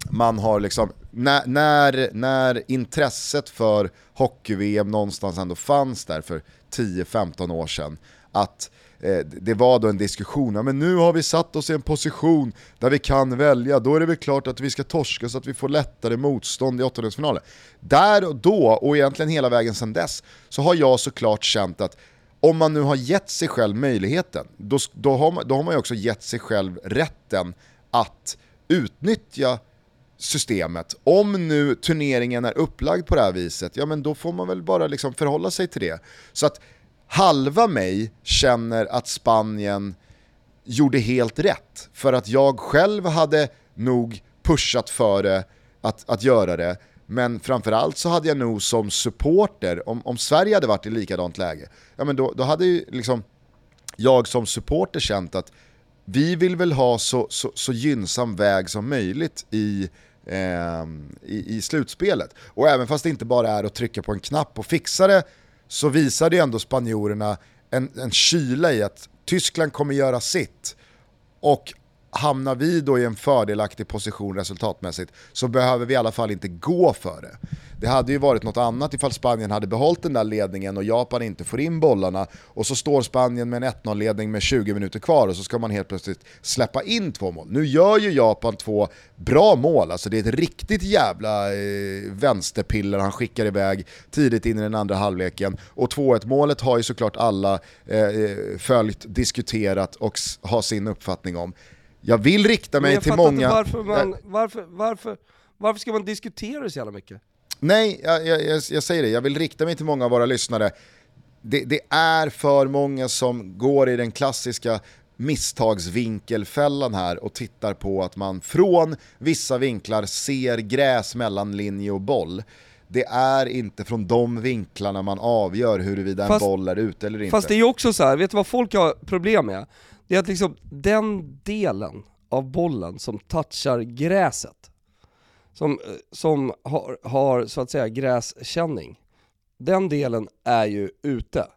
man har liksom, när, när, när intresset för hockey-VM någonstans ändå fanns där för 10-15 år sedan, att eh, Eh, det var då en diskussion, ja, men nu har vi satt oss i en position där vi kan välja, då är det väl klart att vi ska torska så att vi får lättare motstånd i åttondelsfinalen. Där och då, och egentligen hela vägen sedan dess, så har jag såklart känt att om man nu har gett sig själv möjligheten, då, då, har, man, då har man ju också gett sig själv rätten att utnyttja systemet. Om nu turneringen är upplagd på det här viset, ja men då får man väl bara liksom förhålla sig till det. Så att halva mig känner att Spanien gjorde helt rätt. För att jag själv hade nog pushat för det, att, att göra det. Men framförallt så hade jag nog som supporter, om, om Sverige hade varit i likadant läge, ja men då, då hade ju liksom jag som supporter känt att vi vill väl ha så, så, så gynnsam väg som möjligt i, eh, i, i slutspelet. Och även fast det inte bara är att trycka på en knapp och fixa det, så visade ju ändå spanjorerna en, en kyla i att Tyskland kommer göra sitt. Och hamnar vi då i en fördelaktig position resultatmässigt så behöver vi i alla fall inte gå för det. Det hade ju varit något annat ifall Spanien hade behållit den där ledningen och Japan inte får in bollarna och så står Spanien med en 1-0-ledning med 20 minuter kvar och så ska man helt plötsligt släppa in två mål. Nu gör ju Japan två bra mål, alltså det är ett riktigt jävla eh, vänsterpiller han skickar iväg tidigt in i den andra halvleken och 2-1 målet har ju såklart alla eh, eh följt, diskuterat och har sin uppfattning om. Jag vill rikta mig till många... Varför, man, varför, varför, varför ska man diskutera det så jävla mycket? Nej, jag, jag, jag, säger det, jag vill rikta mig till många av våra lyssnare. Det, det, är för många som går i den klassiska misstagsvinkelfällan här och tittar på att man från vissa vinklar ser gräs mellan linje och boll. Det är inte från de vinklarna man avgör huruvida fast, en boll är ute eller inte. Fast det är ju också så här, vet du vad folk har problem med? Det är att liksom den delen av bollen som touchar gräset, som, eh, som har, har så att säga gräskänning, den delen är ju ute.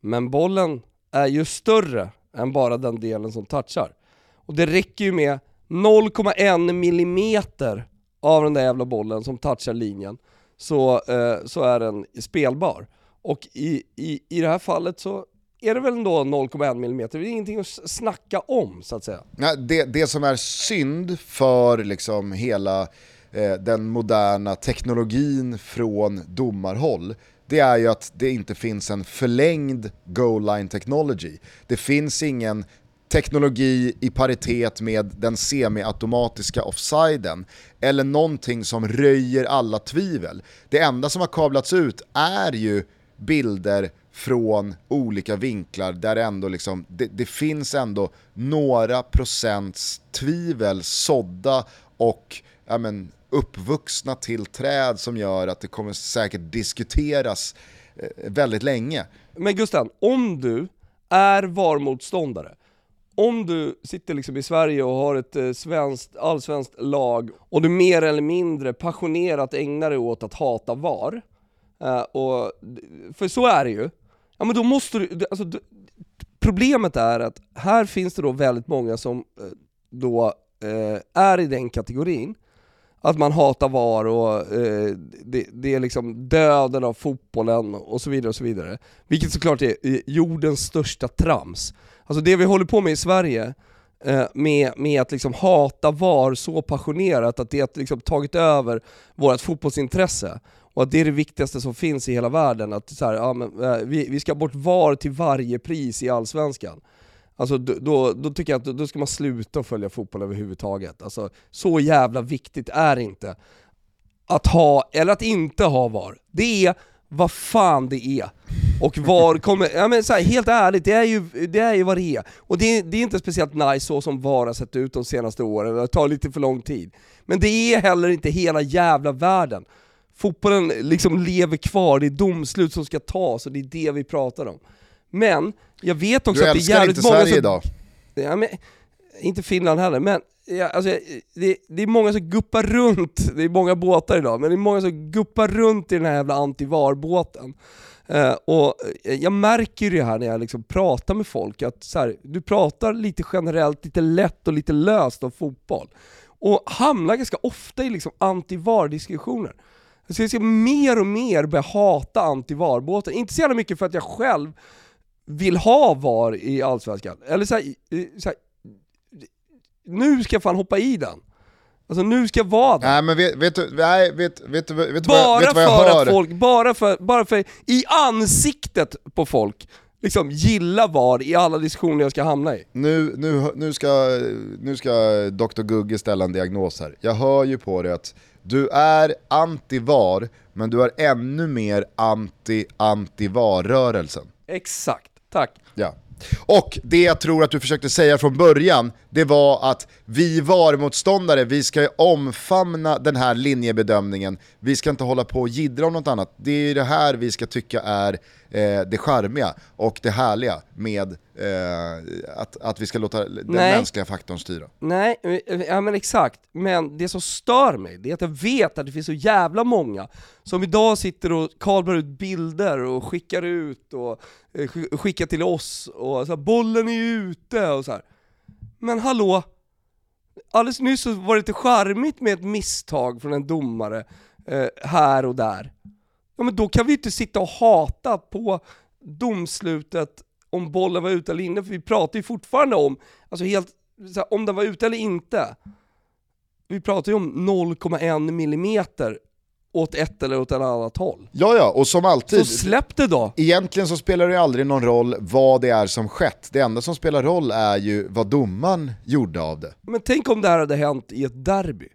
Men bollen är ju större än bara den delen som touchar. Och det räcker ju med 0,1 millimeter av den där jävla bollen som touchar linjen, så, eh, så är den spelbar. Och i, i, i det här fallet så är det väl ändå 0,1 mm, det är ingenting att snacka om så att säga. Nej, det, det som är synd för liksom hela eh, den moderna teknologin från domarhåll, det är ju att det inte finns en förlängd goal line technology. Det finns ingen teknologi i paritet med den semiautomatiska offsiden eller någonting som röjer alla tvivel. Det enda som har kablats ut är ju bilder från olika vinklar där det ändå liksom, det, det finns ändå några procents tvivel sådda och ja, men, uppvuxna till träd som gör att det kommer säkert diskuteras eh, väldigt länge. Men Gusten, om du är VAR-motståndare, om du sitter liksom i Sverige och har ett eh, svenskt, allsvenskt lag och du mer eller mindre passionerat ägnar dig åt att hata VAR, eh, och, för så är det ju, ja men då måste du, alltså, du, problemet är att här finns det då väldigt många som eh, då eh, är i den kategorin, att man hatar VAR och eh, det, det, är liksom döden av fotbollen och så vidare och så vidare. Vilket såklart är eh, jordens största trams. Alltså det vi håller på med i Sverige, eh, med, med att liksom hata VAR så passionerat att det har liksom tagit över vårt fotbollsintresse och att det är det viktigaste som finns i hela världen, att så här, ja, men, eh, vi, vi ska bort VAR till varje pris i Allsvenskan. Alltså då, då tycker jag att då ska man sluta följa fotboll överhuvudtaget. Alltså, så jävla viktigt är det inte att ha, eller att inte ha VAR. Det är vad fan det är. Och VAR kommer, ja men så här, helt ärligt, det är, ju, det är ju vad det är. Och det, det är inte speciellt nice så som VAR har sett ut de senaste åren, det tar lite för lång tid. Men det är heller inte hela jävla världen. Fotbollen liksom lever kvar, det är domslut som ska tas och det är det vi pratar om. Men jag vet också du att det är jävligt inte Sverige som... idag? Ja, men, inte Finland heller, men ja, alltså, det, det, är många som guppar runt, det är många båtar idag, men det är många som guppar runt i den här jävla antivar-båten. Uh, och jag märker det här när jag liksom pratar med folk, att så här, du pratar lite generellt, lite lätt och lite löst om fotboll. Och hamnar ganska ofta i liksom anti-VAR-diskussioner. Så jag ska mer och mer börja hata anti-VAR-båten. Inte så jävla mycket för att jag själv vill ha VAR i Allsvenskan. Eller så här, så här, nu ska jag fan hoppa i den. Alltså nu ska jag vara där. Nej men vet, vet du, nej, vet, vet, vet, vet, bara vad, vet vad jag för hör? Att folk, bara för, bara för, i ansiktet på folk, liksom gilla VAR i alla diskussioner jag ska hamna i. Nu, nu, nu, ska, nu ska Dr Gugge ställa en diagnos här. Jag hör ju på det att du är anti-VAR, men du är ännu mer anti-anti-VAR-rörelsen. Exakt, tack. Ja. Och det jag tror att du försökte säga från början, det var att vi VAR-motståndare, vi ska omfamna den här linjebedömningen, vi ska inte hålla på och jiddra om något annat. Det är det här vi ska tycka är eh, det charmiga och det härliga med eh, att, att vi ska låta den Nej. mänskliga faktorn styra. Nej, eh, ja men exakt. Men det som stör mig, det är att jag vet att det finns så jävla många som idag sitter och kablar ut bilder och skickar ut och Eh, skicka till oss och så här, bollen är ute och så här. Men hallå, alldeles nyss så var det lite charmigt med ett misstag från en domare eh, här och där. Ja men då kan vi inte sitta och hata på domslutet om bollen var ute eller inne, för vi pratar ju fortfarande om, alltså helt, så här, om den var ute eller inte. Vi pratar ju om 0,1 millimeter åt ett eller åt ett annat håll. Ja, ja, och som alltid, Så släpp det då! egentligen så spelar det aldrig någon roll vad det är som skett. Det enda som spelar roll är ju vad domaren gjorde av det. Men tänk om det här hade hänt i ett derby.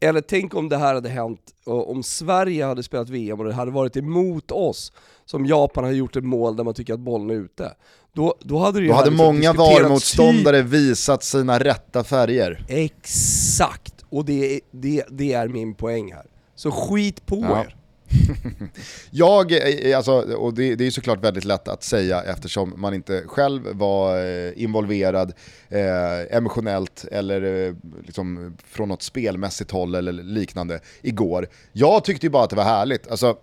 Eller tänk om det här hade hänt eh, om Sverige hade spelat VM och det hade varit emot oss, som Japan hade gjort ett mål där man tycker att bollen är ute. Då, då hade det ju Då hade liksom många VAR-motståndare visat sina rätta färger. Exakt! Och det, det, det är min poäng här. Så skit på Ja. er. Jag, eh, alltså, och det, det är såklart väldigt lätt att säga eftersom man inte själv var eh, involverad eh, emotionellt eller eh, liksom från något spelmässigt håll eller liknande igår. Jag tyckte ju bara att det var härligt. Alltså,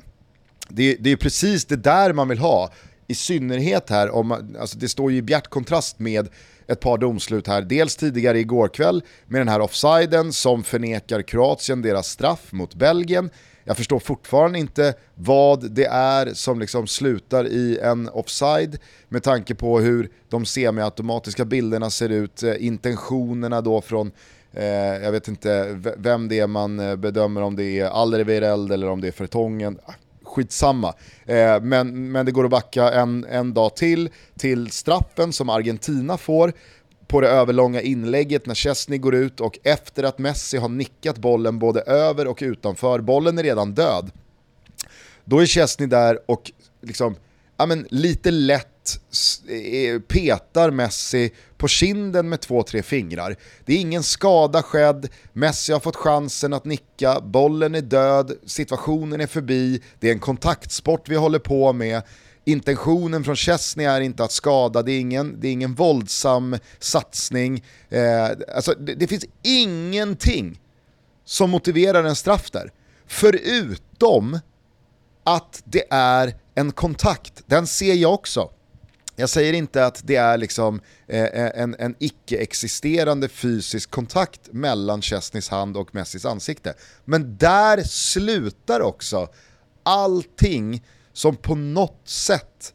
det, det är precis det där man vill ha. I synnerhet här, om man, alltså det står ju i bjärt kontrast med ett par domslut här. Dels tidigare igår kväll med den här offsiden som förnekar Kroatien deras straff mot Belgien. Jag förstår fortfarande inte vad det är som liksom slutar i en offside med tanke på hur de semiautomatiska bilderna ser ut, eh, intentionerna då från Eh, jag vet inte vem det är man eh, bedömer, om det är Alderweireld eller om det är Fertongen. Skitsamma. Eh, men, men det går att backa en, en dag till, till straffen som Argentina får på det överlånga inlägget när Chesney går ut och efter att Messi har nickat bollen både över och utanför, bollen är redan död. Då är Chesney där och liksom, ja men lite lätt Eh, petar Messi på kinden med två, tre fingrar. Det är ingen skada skedd, Messi har fått chansen att nicka, bollen är död, situationen är förbi, det är en kontaktsport vi håller på med. Intentionen från Chesney är inte att skada, det är ingen, det är ingen våldsam satsning. Eh, alltså, det, det finns ingenting som motiverar en straff där. Förutom att det är en kontakt, den ser jag också. Jag säger inte att det är liksom eh, eh en, en icke-existerande fysisk kontakt mellan Chesneys hand och Messis ansikte. Men där slutar också allting som på något sätt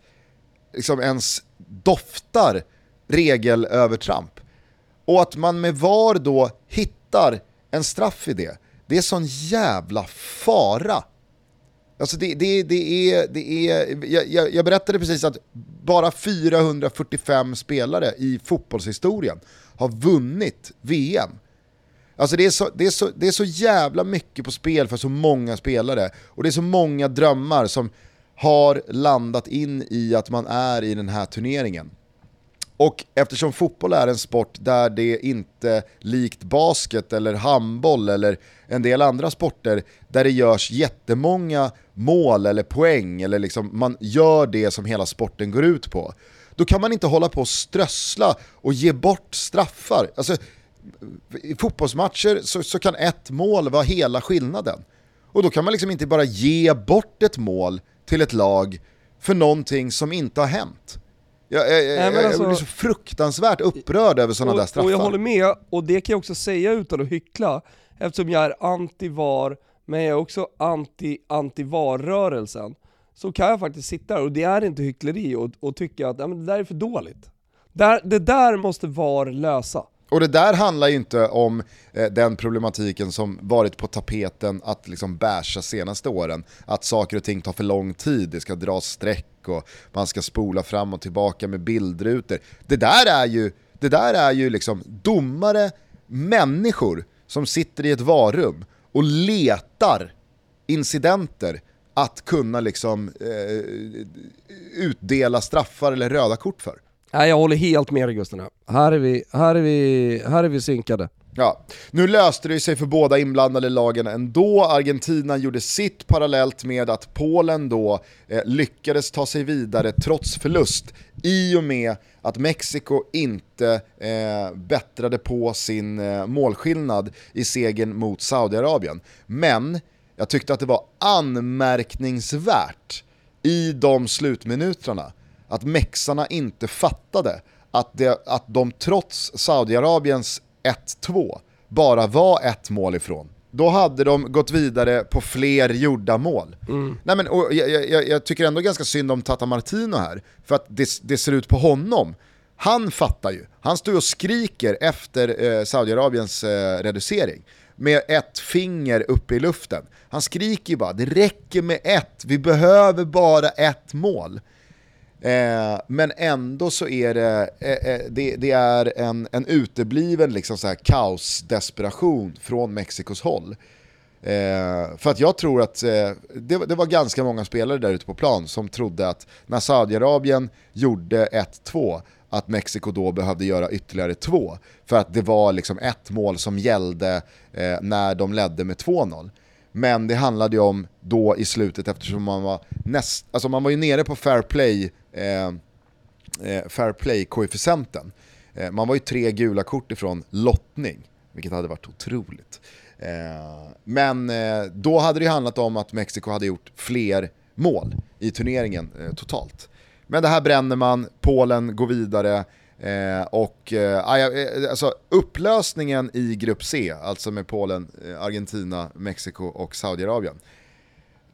liksom ens doftar regelövertramp. Och att man med VAR då hittar en straff i det, det är sån jävla fara. Alltså det, det, det är, det är jag, jag, jag berättade precis att bara 445 spelare i fotbollshistorien har vunnit VM. Alltså det är, så, det, är så, det är så jävla mycket på spel för så många spelare och det är så många drömmar som har landat in i att man är i den här turneringen. Och eftersom fotboll är en sport där det inte, likt basket eller handboll eller en del andra sporter, där det görs jättemånga mål eller poäng, eller liksom man gör det som hela sporten går ut på, då kan man inte hålla på och strössla och ge bort straffar. Alltså, I fotbollsmatcher så, så kan ett mål vara hela skillnaden. Och då kan man liksom inte bara ge bort ett mål till ett lag för någonting som inte har hänt. Jag, jag, jag, Nej, men jag alltså- blir så fruktansvärt upprörd över sådana där straffar. och jag håller med, och det kan jag också säga utan att hyckla, eftersom jag är anti-VAR, men jag är också anti-anti-VAR-rörelsen, så kan jag faktiskt sitta här, och det är inte hyckleri, och, och tycka att ja, men det där är för dåligt. Där, det där måste VAR lösa. Och det där handlar ju inte om eh, den problematiken som varit på tapeten att liksom basha senaste åren. Att saker och ting tar för lång tid, det ska dras streck och man ska spola fram och tillbaka med bildrutor. Det där är ju, det där är ju liksom domare, människor som sitter i ett varum och letar incidenter att kunna liksom eh, utdela straffar eller röda kort för. Nej jag håller helt med dig Gusten. Här är vi, här är vi, här är vi synkade. Ja, nu löste det sig för båda inblandade lagen ändå. Argentina gjorde sitt parallellt med att Polen då eh, lyckades ta sig vidare trots förlust i och med att Mexiko inte eh, bättrade på sin eh, målskillnad i segern mot Saudiarabien. Men jag tyckte att det var anmärkningsvärt i de slutminuterna att mexarna inte fattade att, det, att de trots Saudiarabiens 1-2 bara var ett mål ifrån, då hade de gått vidare på fler gjorda mål. Nej, men, jag, jag, jag tycker ändå ganska synd om Tata Martino här, för att det, det ser ut på honom. Han fattar ju, han står och skriker efter eh, Saudiarabiens eh, reducering med ett finger uppe i luften. Han skriker ju bara, det räcker med ett, vi behöver bara ett mål. Eh, men ändå så är det, eh, eh, det, det, är en, en utebliven liksom så här kaosdesperation från Mexikos håll. Eh, för att jag tror att eh, det, det, var ganska många spelare där ute på plan som trodde att när Saudiarabien gjorde 1-2 att Mexiko då behövde göra ytterligare två. För att det var liksom ett mål som gällde eh, när de ledde med 2-0. Men det handlade ju om då i slutet eftersom man var näst, alltså man var ju nere på fair play, Eh, eh, fair play-koefficienten. Eh, man var ju tre gula kort ifrån lottning, vilket hade varit otroligt. Eh, men eh, då hade det handlat om att Mexiko hade gjort fler mål i turneringen eh, totalt. Men det här bränner man, Polen går vidare, Eh, och eh, eh alltså, upplösningen i grupp C, alltså med Polen, eh, Argentina, Mexiko och Saudiarabien.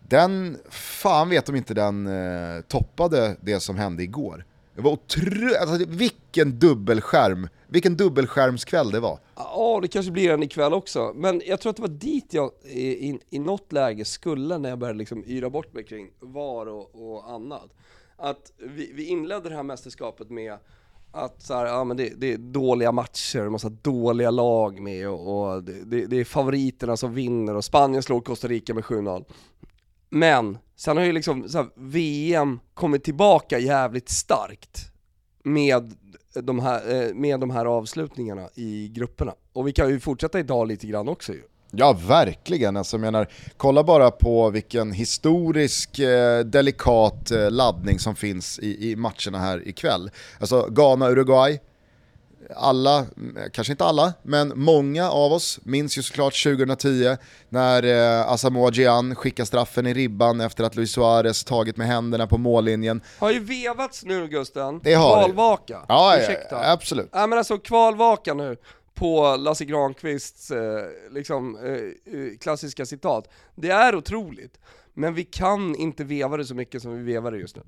Den, fan vet om inte den eh, toppade det som hände igår. Det var otroligt, alltså, vilken dubbelskärm, vilken dubbelskärmskväll det var. Ja, det kanske blir en ikväll också. Men jag tror att det var dit jag i, i, i något läge skulle när jag började liksom yra bort mig kring VAR och, och annat. Att vi, vi inledde det här mästerskapet med att så här, ja, men det, det, är dåliga matcher, massa dåliga lag med och, och det, det, är favoriterna som vinner och Spanien slår Costa Rica med 7-0. Men sen har ju liksom här, VM kommit tillbaka jävligt starkt med de, här, eh, med de här avslutningarna i grupperna. Och vi kan ju fortsätta idag lite grann också ju. Ja, verkligen. Alltså, jag menar, kolla bara på vilken historisk, eh, delikat eh, laddning som finns i, i matcherna här ikväll. Alltså Ghana-Uruguay, alla, kanske inte alla, men många av oss minns ju såklart 2010 när eh, Asamoah Gyan skickar straffen i ribban efter att Luis Suarez tagit med händerna på mållinjen. Har ju vevats nu Gusten, det har kvalvaka. Ja, ja, absolut. Ja men alltså kvalvaka nu på Lasse Granqvists eh, liksom, eh, eh, klassiska citat. Det är otroligt, men vi kan inte veva det så mycket som vi vevar det just nu.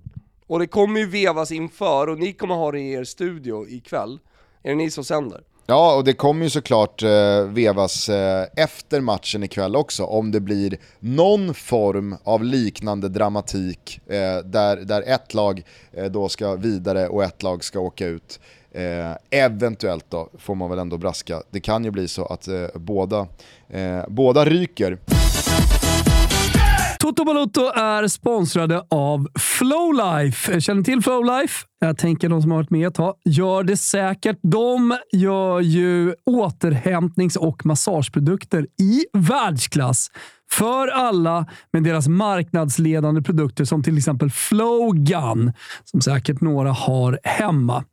Och det kommer ju vevas inför, och ni kommer ha det i er studio ikväll. Är det ni som sänder? Ja, och det kommer ju såklart eh, vevas eh, efter matchen ikväll också, om det blir någon form av liknande dramatik eh, där, där ett lag eh, då ska vidare och ett lag ska åka ut. Eh, eventuellt då, får man väl ändå braska, det kan ju bli så att eh, båda, eh, båda ryker. Toto Balotto är sponsrade av Flowlife. Känner till Flowlife? Jag tänker de som har varit med ett tag gör det säkert. De gör ju återhämtnings och massageprodukter i världsklass för alla med deras marknadsledande produkter som till exempel Flowgun, som säkert några har hemma.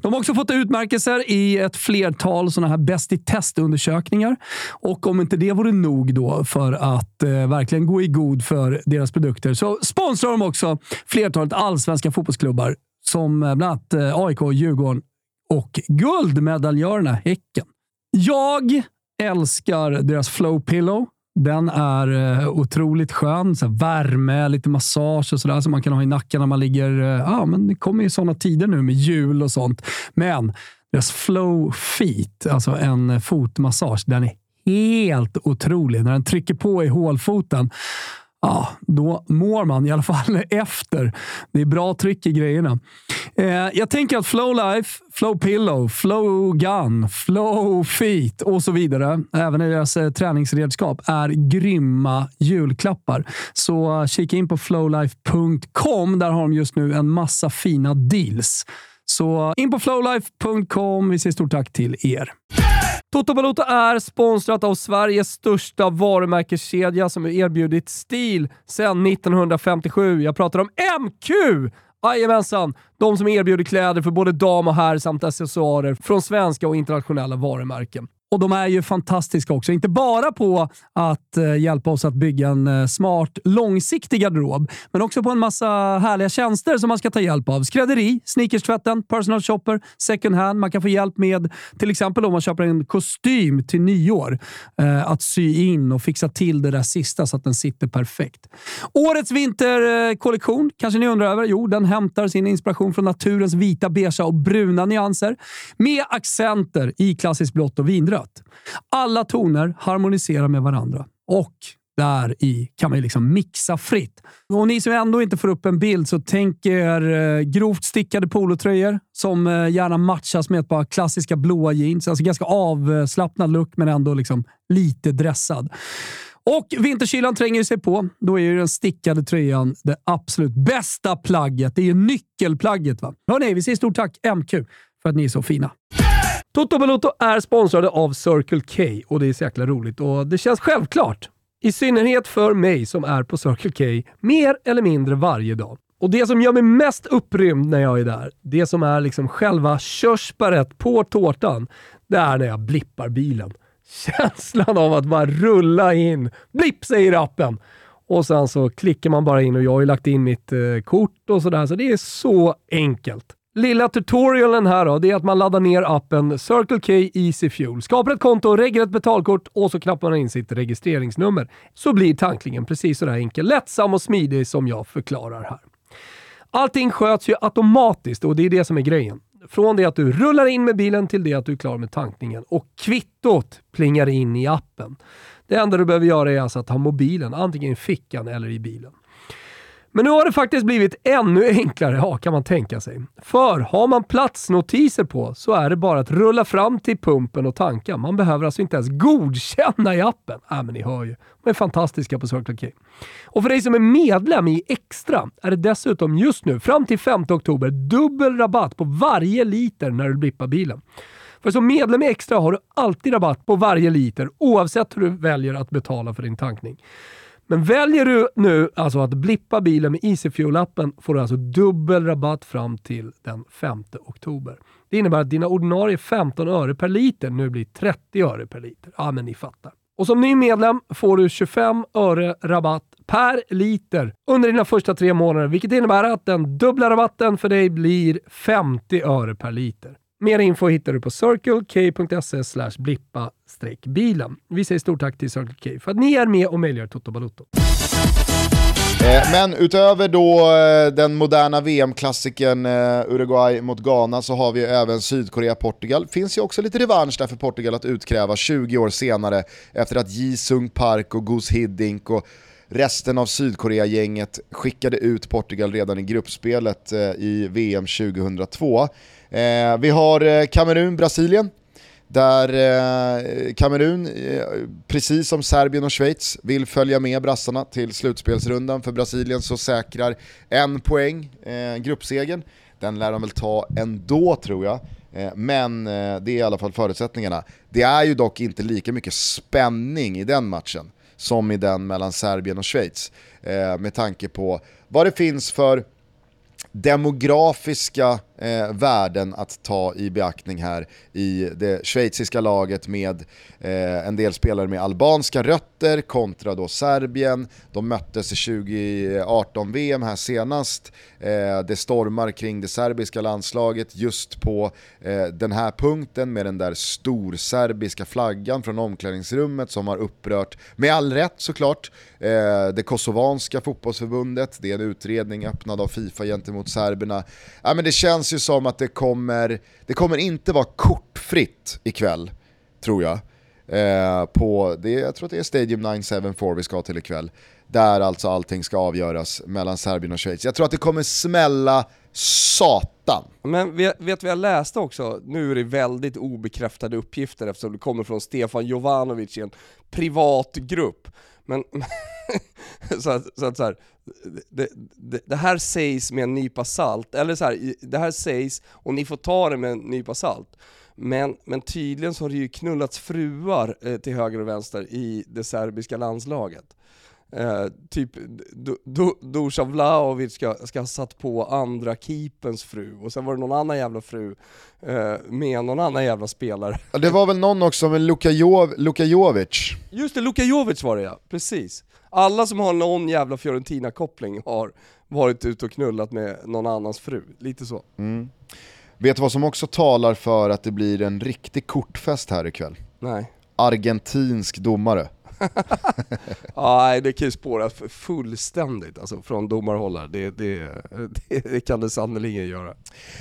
De har också fått utmärkelser i ett flertal sådana här bäst i testundersökningar. Och om inte det vore nog då för att eh, verkligen gå i god för deras produkter så sponsrar de också flertalet allsvenska fotbollsklubbar som eh, bland annat eh, AIK, Djurgården och guldmedaljörerna Häcken. Jag älskar deras Flow Pillow. Den är eh, otroligt skön. Så värme, lite massage och sådär som man kan ha i nacken när man ligger... Eh, ja, men det kommer ju sådana tider nu med jul och sånt. Men deras Flow Feet, alltså en fotmassage, den är helt otrolig. När den trycker på i hålfoten ja, då mår man i alla fall efter. Det är bra tryck i grejerna. Eh, jag tänker att Flowlife, Flow Pillow, Flow Gun, Flow Feet och så vidare, även deras eh, träningsredskap, är grymma julklappar. Så uh, kika in på flowlife.com. Där har de just nu en massa fina deals. Så eh, in på flowlife.com. Vi säger stort tack till er. Toto Balotto är sponsrat av Sveriges största varumärkeskedja som erbjudit stil sedan 1957. Jag pratar om MQ! Jajamensan! De som erbjuder kläder för både dam och herr samt accessoarer från svenska och internationella varumärken. Och de är ju fantastiska också. Inte bara på att eh, hjälpa oss att bygga en eh, smart, långsiktig garderob, men också på en massa härliga tjänster som man ska ta hjälp av. Skrädderi, sneakerstvätten, personal shopper, second hand. Man kan få hjälp med, till exempel om man köper en kostym till nyår, eh, att sy in och fixa till det där sista så att den sitter perfekt. Årets vinterkollektion eh, kanske ni undrar över? Jo, den hämtar sin inspiration från naturens vita, beiga och bruna nyanser med accenter i klassiskt blått och vinrött rött. Alla toner harmoniserar med varandra och där i kan man ju liksom mixa fritt. Och ni som ändå inte får upp en bild, så tänk er eh, grovt stickade polotröjor som eh, gärna matchas med ett par klassiska blåa jeans. Alltså ganska avslappnad look, men ändå liksom lite dressad. Och vinterkylan tränger sig på. Då är ju den stickade tröjan det absolut bästa plagget. Det är ju nyckelplagget. Va? Hörrni, vi säger stort tack MQ för att ni är så fina. Toto Balotto är sponsrade av Circle K och det är så jäkla roligt och det känns självklart. I synnerhet för mig som är på Circle K mer eller mindre varje dag. Och det som gör mig mest upprymd när jag är där, det som är liksom själva körsbäret på tårtan, det är när jag blippar bilen. Känslan av att bara rulla in. Blipp säger appen! Och sen så klickar man bara in och jag har ju lagt in mitt eh, kort och sådär, så det är så enkelt. Lilla tutorialen här då, det är att man laddar ner appen Circle K Easy Fuel, skapar ett konto, reggar ett betalkort och så knappar man in sitt registreringsnummer. Så blir tanklingen precis sådär enkel, lättsam och smidig som jag förklarar här. Allting sköts ju automatiskt och det är det som är grejen. Från det att du rullar in med bilen till det att du är klar med tankningen och kvittot plingar in i appen. Det enda du behöver göra är alltså att ha mobilen antingen i fickan eller i bilen. Men nu har det faktiskt blivit ännu enklare, ja, kan man tänka sig. För har man platsnotiser på så är det bara att rulla fram till pumpen och tanka. Man behöver alltså inte ens godkänna i appen. Äh, men ni hör ju. De är fantastiska på Circle K. Och för dig som är medlem i Extra är det dessutom just nu, fram till 5 oktober, dubbel rabatt på varje liter när du blippar bilen. För som medlem i Extra har du alltid rabatt på varje liter oavsett hur du väljer att betala för din tankning. Men väljer du nu alltså att blippa bilen med EasyFuel-appen får du alltså dubbel rabatt fram till den 5 oktober. Det innebär att dina ordinarie 15 öre per liter nu blir 30 öre per liter. Ja, men ni fattar. Och som ny medlem får du 25 öre rabatt per liter under dina första tre månader, vilket innebär att den dubbla rabatten för dig blir 50 öre per liter. Mer info hittar du på circlek.se blippa bilen. Vi säger stort tack till Circle K för att ni är med och möjliggör Toto Balotto. Eh, men utöver då eh, den moderna VM-klassikern eh, Uruguay mot Ghana så har vi även Sydkorea-Portugal. Finns ju också lite revansch där för Portugal att utkräva 20 år senare efter att Ji Sung Park och Gus Hiddink och resten av Sydkorea-gänget skickade ut Portugal redan i gruppspelet eh, i VM 2002. Eh, vi har eh, Kamerun-Brasilien där Kamerun, eh, precis som Serbien och Schweiz, vill följa med brassarna till slutspelsrundan. För Brasilien så säkrar en poäng eh, gruppsegen. Den lär de väl ta ändå tror jag. Men det är i alla fall förutsättningarna. Det är ju dock inte lika mycket spänning i den matchen som i den mellan Serbien och Schweiz. Eh, med tanke på vad det finns för demografiska eh, värden att ta i beaktning här i det schweiziska laget med eh, en del spelare med albanska rötter kontra då Serbien. De möttes i 2018-VM här senast. Eh, det stormar kring det serbiska landslaget just på eh, den här punkten med den där storserbiska flaggan från omklädningsrummet som har upprört, med all rätt såklart, eh, det kosovanska fotbollsförbundet. Det är en utredning öppnad av Fifa gentemot serberna. Ja, men det känns känns ju som att det kommer, det kommer inte vara kortfritt ikväll, tror jag. Eh, på, det, jag tror att det är Stadium 974 vi ska till ikväll. Där alltså allting ska avgöras mellan Serbien och Schweiz. Jag tror att det kommer smälla satan. Men vet, vet vad jag läste också? Nu är det väldigt obekräftade uppgifter eftersom det kommer från Stefan Jovanovic i en privat grupp. Men så att, så, att, så här, det, det, det, här sägs med en nypa salt, eller så här, det här sägs och ni får ta det med en nypa salt. Men, men tydligen så har det ju knullats fruar eh, till höger och vänster i det serbiska landslaget. Eh, typ Du- Du- Dusan Vlahovic ska, ska ha satt på andra keepens fru, och sen var det någon annan jävla fru eh, med någon annan jävla spelare. Ja, Det var väl någon också med Luka, jo, Luka Jovic. Just det, Luka Jovic var det ja, precis. Alla som har någon jävla Fiorentina-koppling har varit ute och knullat med någon annans fru, lite så. Vet du vad som också talar för att det blir en riktig kortfest här ikväll? Nej. Argentinsk domare. Ja, nej, det kan ju spåra fullständigt alltså, från domarhållare. Det, det, det, det kan det sannerligen göra.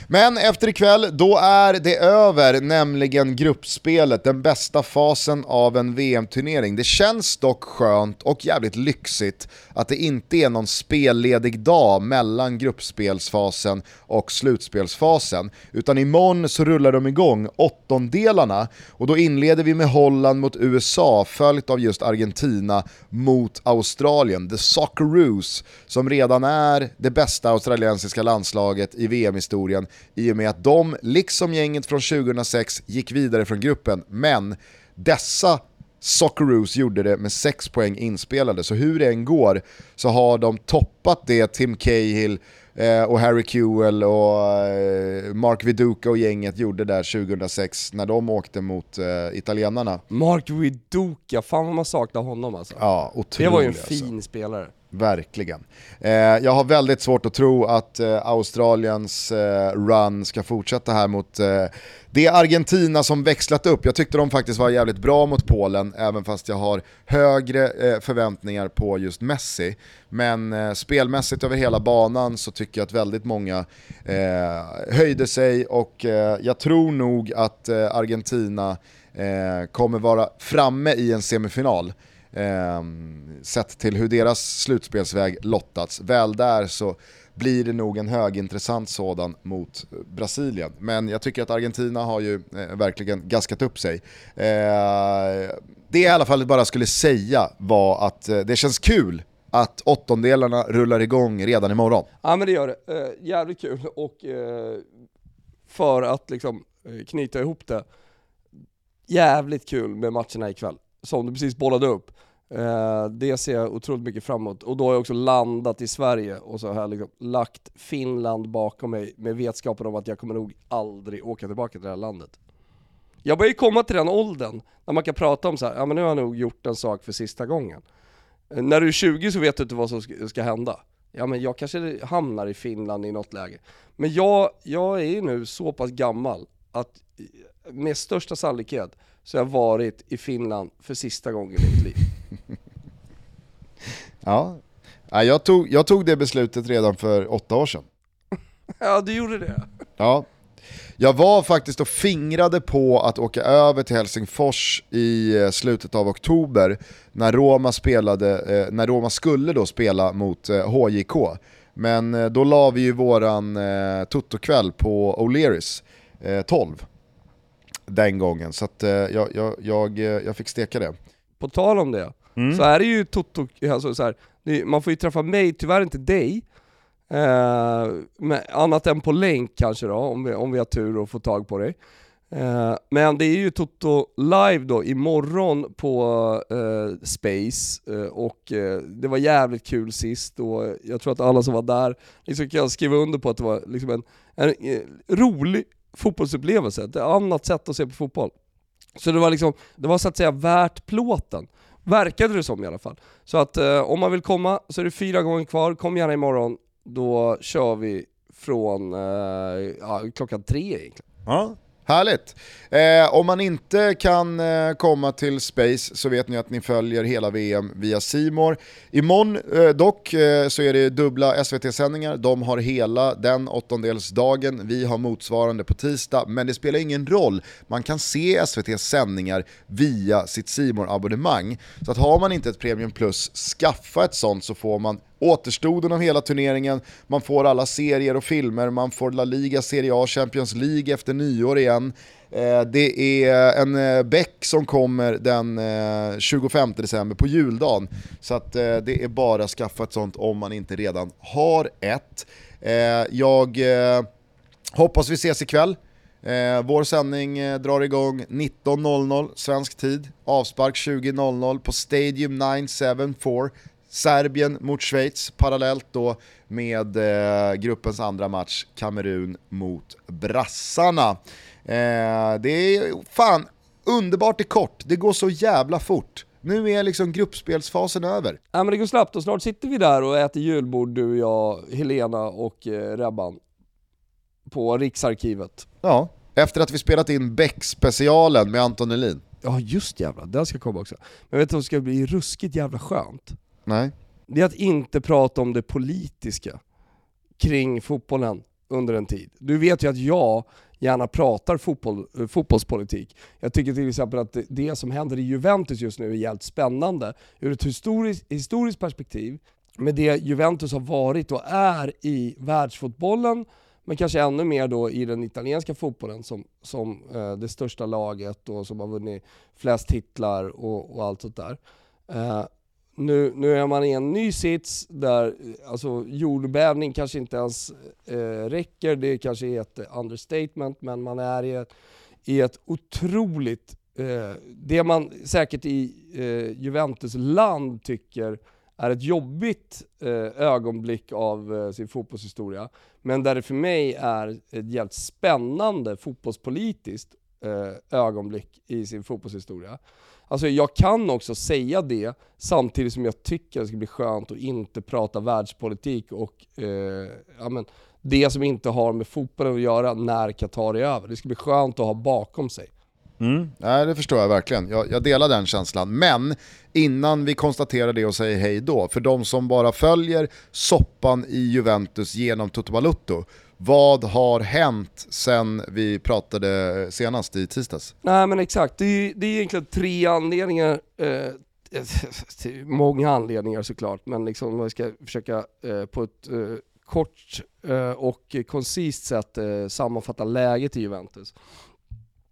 Men efter ikväll, då är det över, nämligen gruppspelet, den bästa fasen av en VM-turnering. Det känns dock skönt och jävligt lyxigt att det inte är någon spelledig dag mellan gruppspelsfasen och slutspelsfasen, utan imorgon så rullar de igång åttondelarna och då inleder vi med Holland mot USA, följt av just Argentina mot Australien, the Socceroos, som redan är det bästa australiensiska landslaget i VM-historien i och med att de, liksom gänget från 2006, gick vidare från gruppen, men dessa Socceroos gjorde det med 6 poäng inspelade, så hur det än går så har de toppat det Tim Cahill eh, och Harry Kewell och eh, Mark Viduka och gänget gjorde där 2006 när de åkte mot eh, italienarna. Mark Viduka, fan vad man saknar honom alltså. Ja, det otroligt var ju en alltså. fin spelare. Verkligen. Eh, jag har väldigt svårt att tro att eh, Australiens eh, run ska fortsätta här mot eh, det Argentina som växlat upp. Jag tyckte de faktiskt var jävligt bra mot Polen, även fast jag har högre eh, förväntningar på just Messi. Men eh, spelmässigt över hela banan så tycker jag att väldigt många eh, höjde sig och eh, jag tror nog att eh, Argentina eh, kommer vara framme i en semifinal. Eh, sett till hur deras slutspelsväg lottats. Väl där så blir det nog en högintressant sådan mot Brasilien. Men jag tycker att Argentina har ju eh, verkligen gaskat upp sig. Eh, det jag i alla fall bara skulle säga var att eh, det känns kul att åttondelarna rullar igång redan imorgon. Ja men det gör det. Eh, jävligt kul och eh, för att liksom eh, knyta ihop det, jävligt kul med matcherna ikväll. Som du precis bollade upp. Eh, det ser jag otroligt mycket framåt. Och då har jag också landat i Sverige och så har jag liksom lagt Finland bakom mig med vetskapen om att jag kommer nog aldrig åka tillbaka till det här landet. Jag börjar ju komma till den åldern när man kan prata om så här, ja men nu har jag nog gjort en sak för sista gången. Eh, När du är 20 så vet du inte vad som ska, ska hända. Ja men jag kanske hamnar i Finland i något läge. Men jag, jag är ju nu så pass gammal att eh, med största sannolikhet så jag varit i Finland för sista gången i mitt liv. Ja. Ja, jag, tog, jag tog det beslutet redan för åtta år sedan. Ja du gjorde det. Ja. Jag var faktiskt och fingrade på att åka över till Helsingfors i eh, slutet av oktober när Roma, spelade, eh, när Roma skulle då spela mot HJK. Men eh, då la vi ju våran eh, Toto-kväll på O'Learys eh, 12 den gången. Så att, eh, jag, jag, jag, eh, jag fick steka det. På tal om det, så är det ju Toto, alltså så här, man får ju träffa mig, tyvärr inte dig, eh, annat än på länk kanske då, om vi, om vi har tur och får tag på dig. Eh, men det är ju Toto live då imorgon på eh, Space, eh, och det var jävligt kul sist och jag tror att alla som var där liksom kan skriva under på att det var liksom en, en, eh, rolig fotbollsupplevelse, ett annat sätt att se på fotboll. Så det var liksom, det var så att säga värt plåten. Verkade det som i alla fall. Så att eh, om man vill komma så är det fyra gånger kvar, kom gärna imorgon. Då kör vi från eh, ja, klockan tre egentligen. Ja. Härligt! Eh, om man inte kan eh, komma till Space så vet ni att ni följer hela VM via Simor. Imorgon eh, dock eh, så är det dubbla SVT-sändningar, de har hela den åttondelsdagen, vi har motsvarande på tisdag, men det spelar ingen roll, man kan se SVTs sändningar via sitt simor abonnemang Så att har man inte ett Premium Plus, skaffa ett sånt så får man återstoden av hela turneringen, man får alla serier och filmer, man får La Liga, Serie A, Champions League efter nyår igen. Eh, det är en eh, bäck som kommer den eh, 25 december på juldagen. Så att det är bara att skaffa ett sånt om man inte redan har ett. Jag hoppas vi ses ikväll. Eh, vår sändning eh, drar igång 19.00 svensk tid, avspark 20.00 på Stadium 974 Serbien mot Schweiz, parallellt då med eh, gruppens andra match, Kamerun mot brassarna. Eh, det är fan underbart i kort, det går så jävla fort. Nu är liksom gruppspelsfasen över. Ja men det går snabbt och snart sitter vi där och äter julbord du, jag, Helena och eh, Rebban. På Riksarkivet. Ja, efter att vi spelat in Beck-specialen med Anton Elin. Ja just jävlar, den ska komma också. Men vet du vad som ska bli ruskigt jävla skönt? Nej. Det är att inte prata om det politiska kring fotbollen under en tid. Du vet ju att jag gärna pratar fotboll, eh, fotbollspolitik. Jag tycker till exempel att det, det som händer i Juventus just nu är jävligt spännande ur ett historiskt, historiskt perspektiv med det Juventus har varit och är i världsfotbollen men kanske ännu mer då i den italienska fotbollen som, som eh, det största laget och som har vunnit flest titlar och, och allt sånt där. Eh, nu, nu är man i en ny sits där alltså, jordbävning kanske inte ens eh, räcker, det kanske är ett understatement, men man är i ett, i ett otroligt, eh, det man säkert i eh, Juventus land tycker är ett jobbigt eh, ögonblick av eh, sin fotbollshistoria, men där det för mig är ett jävligt spännande fotbollspolitiskt eh, ögonblick i sin fotbollshistoria. Alltså jag kan också säga det samtidigt som jag tycker det ska bli skönt att inte prata världspolitik och eh, ja, men, det som inte har med fotbollen att göra när Qatar är över. Det ska bli skönt att ha bakom sig. Mm. Nej, det förstår jag verkligen. Jag, jag, delar den känslan. Men innan vi konstaterar det och säger hej då, för de som bara följer soppan i Juventus genom Toto Balutto, vad har hänt sen vi pratade senast i tisdags? Nej men exakt, det är, det är egentligen tre anledningar. Eh, många anledningar såklart, men liksom om jag ska försöka eh, på ett eh, kort eh, och koncist sätt eh, sammanfatta läget i Juventus.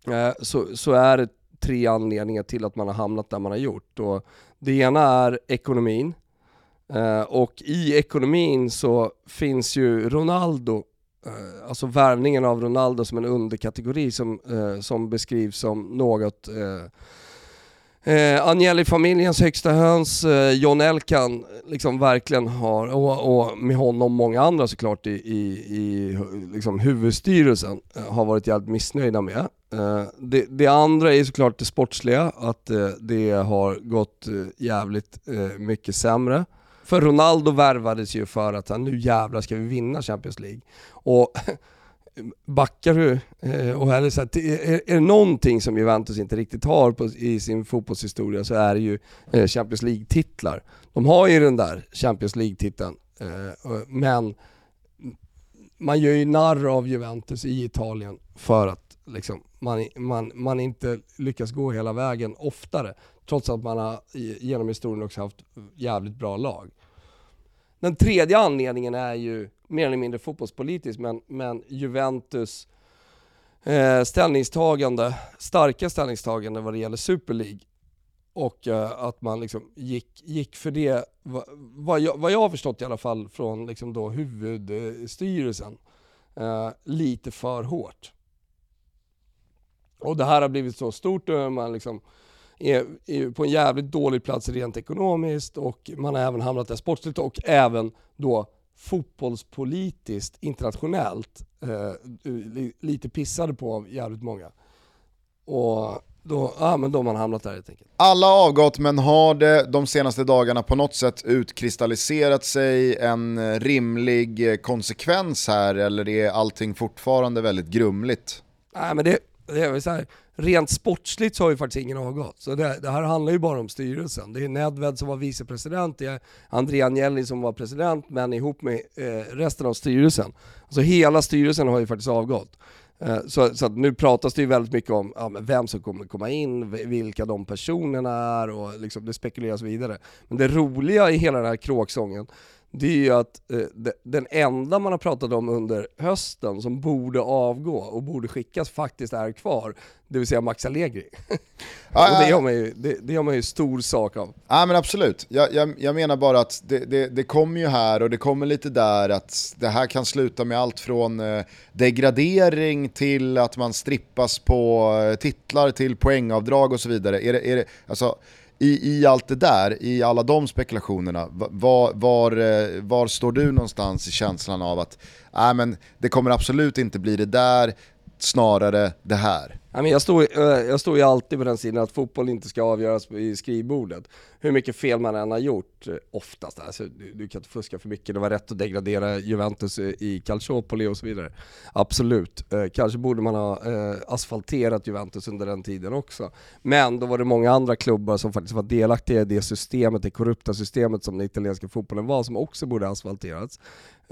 Eh, så, så är det tre anledningar till att man har hamnat där man har gjort. Och det ena är ekonomin. Eh, och i ekonomin så finns ju Ronaldo Eh, alltså värvningen av Ronaldo som en underkategori som, eh, som beskrivs som något Eh, eh Agnelli-familjens högsta höns, eh, John Elkan, liksom verkligen har, och, och, med honom många andra såklart i, i, i liksom huvudstyrelsen, har varit jävligt missnöjda med. Det, det, andra är såklart det sportsliga, att det har gått jävligt mycket sämre. För Ronaldo värvades ju för att nu jävlar ska vi vinna Champions League. Och backar du, eh, och är, så att, är, är det någonting som Juventus inte riktigt har på, i sin fotbollshistoria så är det ju eh, Champions League-titlar. De har ju den där Champions League-titeln, eh, men man gör ju narr av Juventus i Italien för att liksom, man, man, man inte lyckas gå hela vägen oftare. Trots att man har genom historien också haft jävligt bra lag. Den tredje anledningen är ju mer eller mindre fotbollspolitisk, men, men Juventus eh, ställningstagande, starka ställningstagande vad det gäller Super League. Och eh, att man liksom gick, gick för det, vad, vad, jag, vad jag har förstått i alla fall från liksom då huvudstyrelsen, eh, lite för hårt. Och det här har blivit så stort man liksom är, är på en jävligt dålig plats rent ekonomiskt och man har även hamnat där sportsligt och även då fotbollspolitiskt internationellt eh, lite pissade på av jävligt många. Och då, ja, men då har man hamnat där helt enkelt. Alla avgått men har det de senaste dagarna på något sätt utkristalliserat sig en rimlig konsekvens här eller är allting fortfarande väldigt grumligt? Nej men det, det är så här, rent sportsligt så har ju faktiskt ingen avgått. Så det, det, här handlar ju bara om styrelsen. Det är Nedved som var vicepresident, det är André Agnelli som var president, men ihop med eh, resten av styrelsen. Alltså hela styrelsen har ju faktiskt avgått. Eh, så, så nu pratas det ju väldigt mycket om ja, vem som kommer komma in, vilka de personerna är och liksom det spekuleras vidare. Men det roliga i hela den här kråksången, det är ju att eh, den enda man har pratat om under hösten som borde avgå och borde skickas faktiskt är kvar. det vill säga Max Allegri. Ja, och det gör, man ju, det, det gör man ju stor sak av. Ja men absolut, jag, jag, jag menar bara att det, det, det kommer ju här och det kommer lite där att det här kan sluta med allt från eh, degradering till att man strippas på eh, titlar till poängavdrag och så vidare. Är det, är det, alltså, i, I allt det där, i alla de spekulationerna, var, var, var står du någonstans i känslan av att äh, men det kommer absolut inte bli det där, snarare det här? Men jag, står, eh, jag står ju alltid på den sidan att fotboll inte ska avgöras i skrivbordet. Hur mycket fel man än har gjort, eh, oftast, alltså, du, du kan inte fuska för mycket, det var rätt att degradera Juventus i Calciopoli och så vidare. Absolut, eh, kanske borde man ha asfalterat Juventus under den tiden också. Men då var det många andra klubbar som faktiskt var delaktiga i det systemet, det korrupta systemet som den italienska fotbollen var, som också borde ha asfalterats.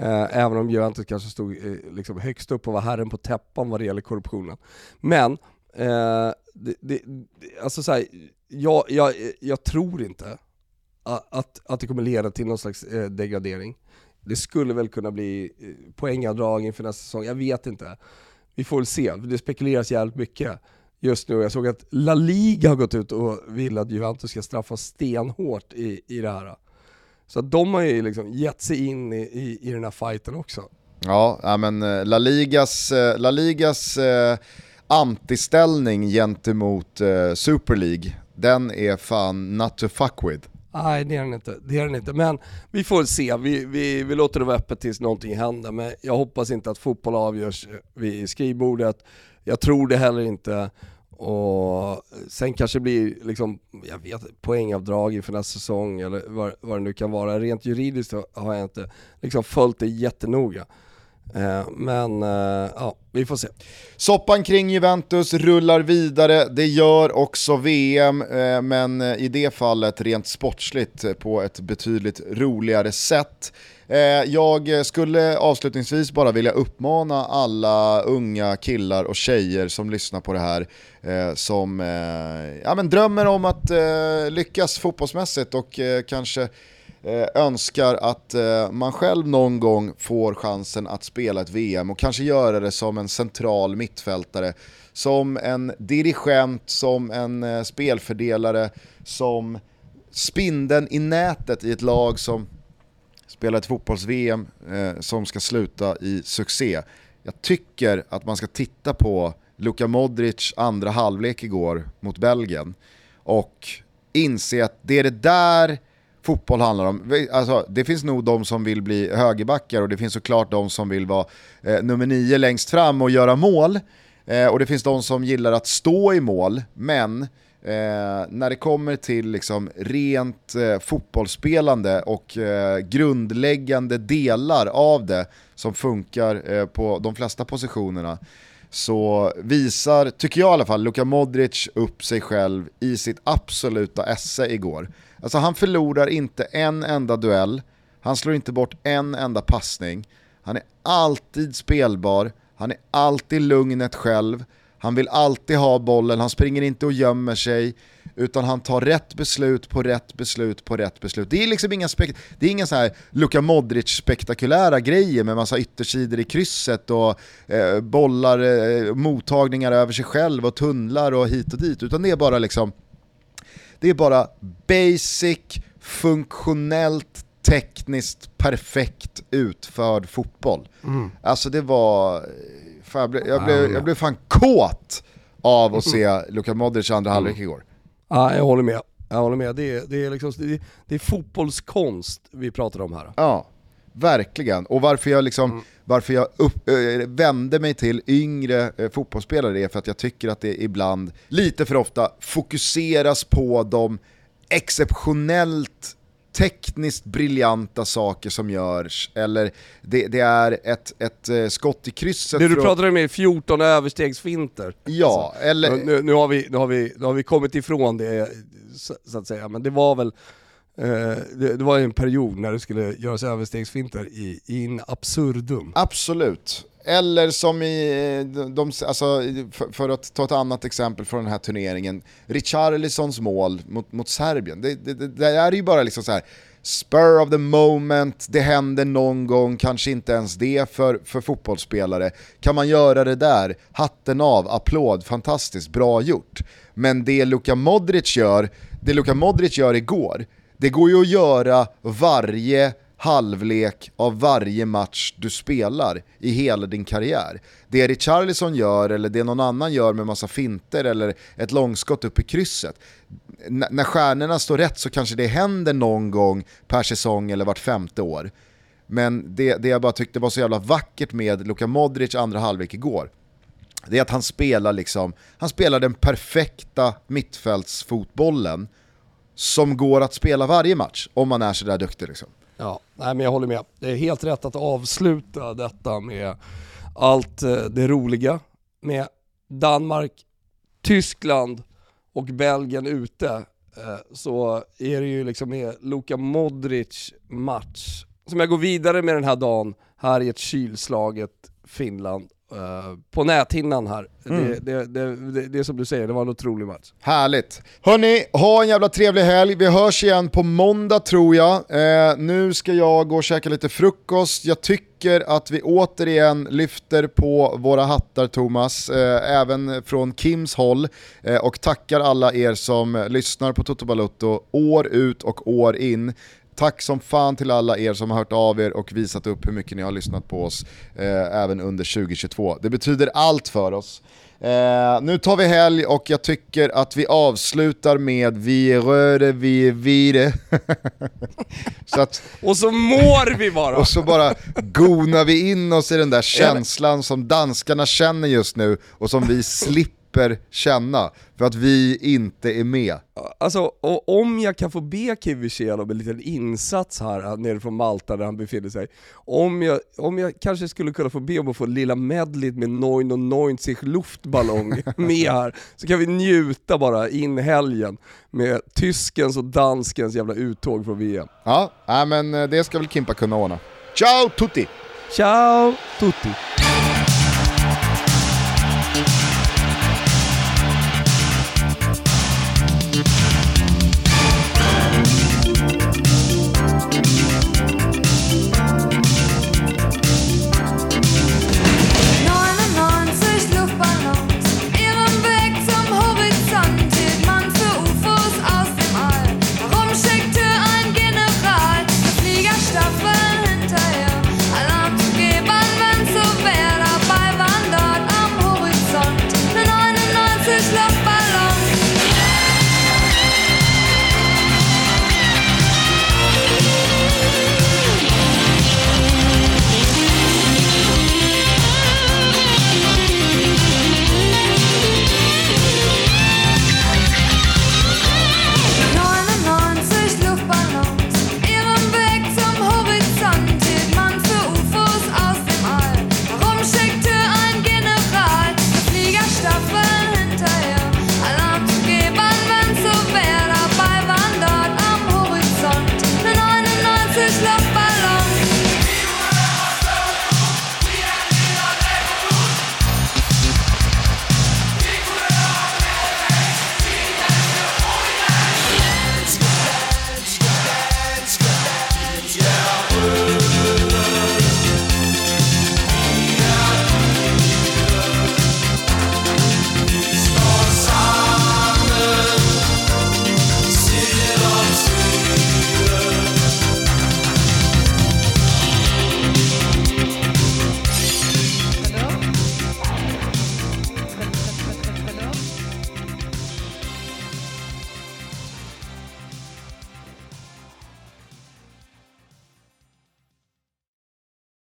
Eh, även om Juventus kanske stod eh, liksom högst upp och var herren på täppan vad det gäller korruptionen. Men, eh, det, det, det- alltså så här, jag, jag, jag tror inte att, att det kommer leda till någon slags eh, degradering. Det skulle väl kunna bli eh, poängavdrag inför nästa säsong, jag vet inte. Vi får väl se, det spekuleras jävligt mycket just nu. Jag såg att La Liga har gått ut och vill att Juventus ska straffas stenhårt i, i det här. Så de har ju liksom gett sig in i, i, i den här fighten också. Ja, men eh, La Ligas, eh, La Ligas eh, antiställning gentemot eh, Super League, den är fan not to fuck with. Nej det är den inte, det är den inte. Men vi får se, vi, vi, vi låter det vara öppet tills någonting händer. Men jag hoppas inte att fotboll avgörs vid skrivbordet. Jag tror det heller inte. Och sen kanske det blir liksom, jag vet poängavdrag inför nästa säsong eller vad, vad det nu kan vara. Rent juridiskt har jag inte liksom följt det jättenoga. Eh, men eh, ja, vi får se. Soppan kring Juventus rullar vidare, det gör också VM, eh, men i det fallet rent sportsligt på ett betydligt roligare sätt. Jag skulle avslutningsvis bara vilja uppmana alla unga killar och tjejer som lyssnar på det här, som ja, men drömmer om att lyckas fotbollsmässigt och kanske Eh, önskar att eh, man själv någon gång får chansen att spela ett VM och kanske göra det som en central mittfältare, som en dirigent, som en eh, spelfördelare, som spindeln i nätet i ett lag som spelar ett fotbolls-VM som ska sluta i succé. Jag tycker att man ska titta på Luka Modric andra halvlek igår mot Belgien och inse att det är det där fotboll handlar om. Alltså, det finns nog de som vill bli högerbackar och det finns såklart de som vill vara eh, nummer nio längst fram och göra mål. Eh, och det finns de som gillar att stå i mål, men eh, när det kommer till liksom rent eh, fotbollsspelande och eh, grundläggande delar av det som funkar eh, på de flesta positionerna så visar, tycker jag i alla fall, Luka Modric upp sig själv i sitt absoluta esse igår. Alltså han förlorar inte en enda duell, han slår inte bort en enda passning, han är alltid spelbar, han är alltid lugnet själv, han vill alltid ha bollen, han springer inte och gömmer sig, utan han tar rätt beslut på rätt beslut på rätt beslut. Det är liksom inga, spek- det är inga så här Luka Modric-spektakulära grejer med massa yttersidor i krysset och eh, bollar, eh, mottagningar över sig själv och tunnlar och hit och dit, utan det är bara liksom det är bara basic, funktionellt, tekniskt perfekt utförd fotboll. Alltså det var... Fan, jag, blev, jag, blev, jag blev fan kåt av att se Luka Modric andra halvlek igår. Ja, jag håller med. Jag håller med. Det är, det är, liksom, det är, det är fotbollskonst vi pratar om här. Ja, verkligen. Och varför jag, liksom, varför jag upp, äh, vände mig till yngre äh, fotbollsspelare är för att jag tycker att det ibland, lite för ofta, fokuseras på de exceptionellt tekniskt briljanta saker som görs, eller det, det är ett, ett eh, skott i krysset Det du pratade om är 14 överstegsfinter. Ja, eller... Alltså, Nu, nu, har vi, nu, har vi, nu har vi kommit ifrån det så, så att säga, men det var väl Eh, det, det var en period när det skulle göras överstegsfinter i, in absurdum. Absolut. Eller som i, eh, de, alltså, för, för att ta ett annat exempel från den här turneringen, Richarlisons mål mot, mot Serbien. Det, det, det, det är ju bara liksom så här spur of the moment, det händer någon gång, kanske inte ens det för, för fotbollsspelare. Kan man göra det där, hatten av, applåd, fantastiskt, bra gjort. Men det Luka Modric gör, det Luka Modric gör igår, det går ju att göra varje halvlek av varje match du spelar i hela din karriär. Det Richarlison gör eller det någon annan gör med massa finter eller ett långskott upp i krysset. N när stjärnorna står rätt så kanske det händer någon gång per säsong eller vart femte år. Men det, det jag bara tyckte var så jävla vackert med Luka Modric andra halvlek igår, det är att han spelar liksom, han spelar den perfekta mittfältsfotbollen som går att spela varje match om man är sådär duktig liksom. Ja, nej men jag håller med. Det är helt rätt att avsluta detta med allt eh, det roliga med Danmark, Tyskland och Belgien ute. Eh, så är det ju liksom med Luka Modric match som jag går vidare med den här dagen här i ett kylslaget Finland Uh, på näthinnan här. Mm. Det, det, det, det, är som du säger, det var en otrolig match. Härligt. Hörni, ha en jävla trevlig helg. Vi hörs igen på måndag tror jag. Uh, nu ska jag gå och käka lite frukost. Jag tycker att vi återigen lyfter på våra hattar Thomas, uh, även från Kims håll. och tackar alla er som lyssnar på Toto Balutto år ut och år in. Tack som fan till alla er som har hört av er och visat upp hur mycket ni har lyssnat på oss eh, även under 2022. Det betyder allt för oss. Eh, nu tar vi helg och jag tycker att vi avslutar med Vi röre, vi vire. så att, och så mår vi bara! och så bara gonar vi in oss i den där känslan som danskarna känner just nu och som vi slipper slipper känna för att vi inte är med. Alltså, om jag kan få be Kivichel om en liten insats här nere från Malta där han befinner sig. Om jag, om jag kanske skulle kunna få be om att få lilla medlet med Neun och Neunzig luftballong med här, så kan vi njuta bara in helgen med tyskens och danskens jävla uttåg från VM. Ja, men eh, det ska väl Kimpa kunna ordna. Ciao tutti! Ciao tutti!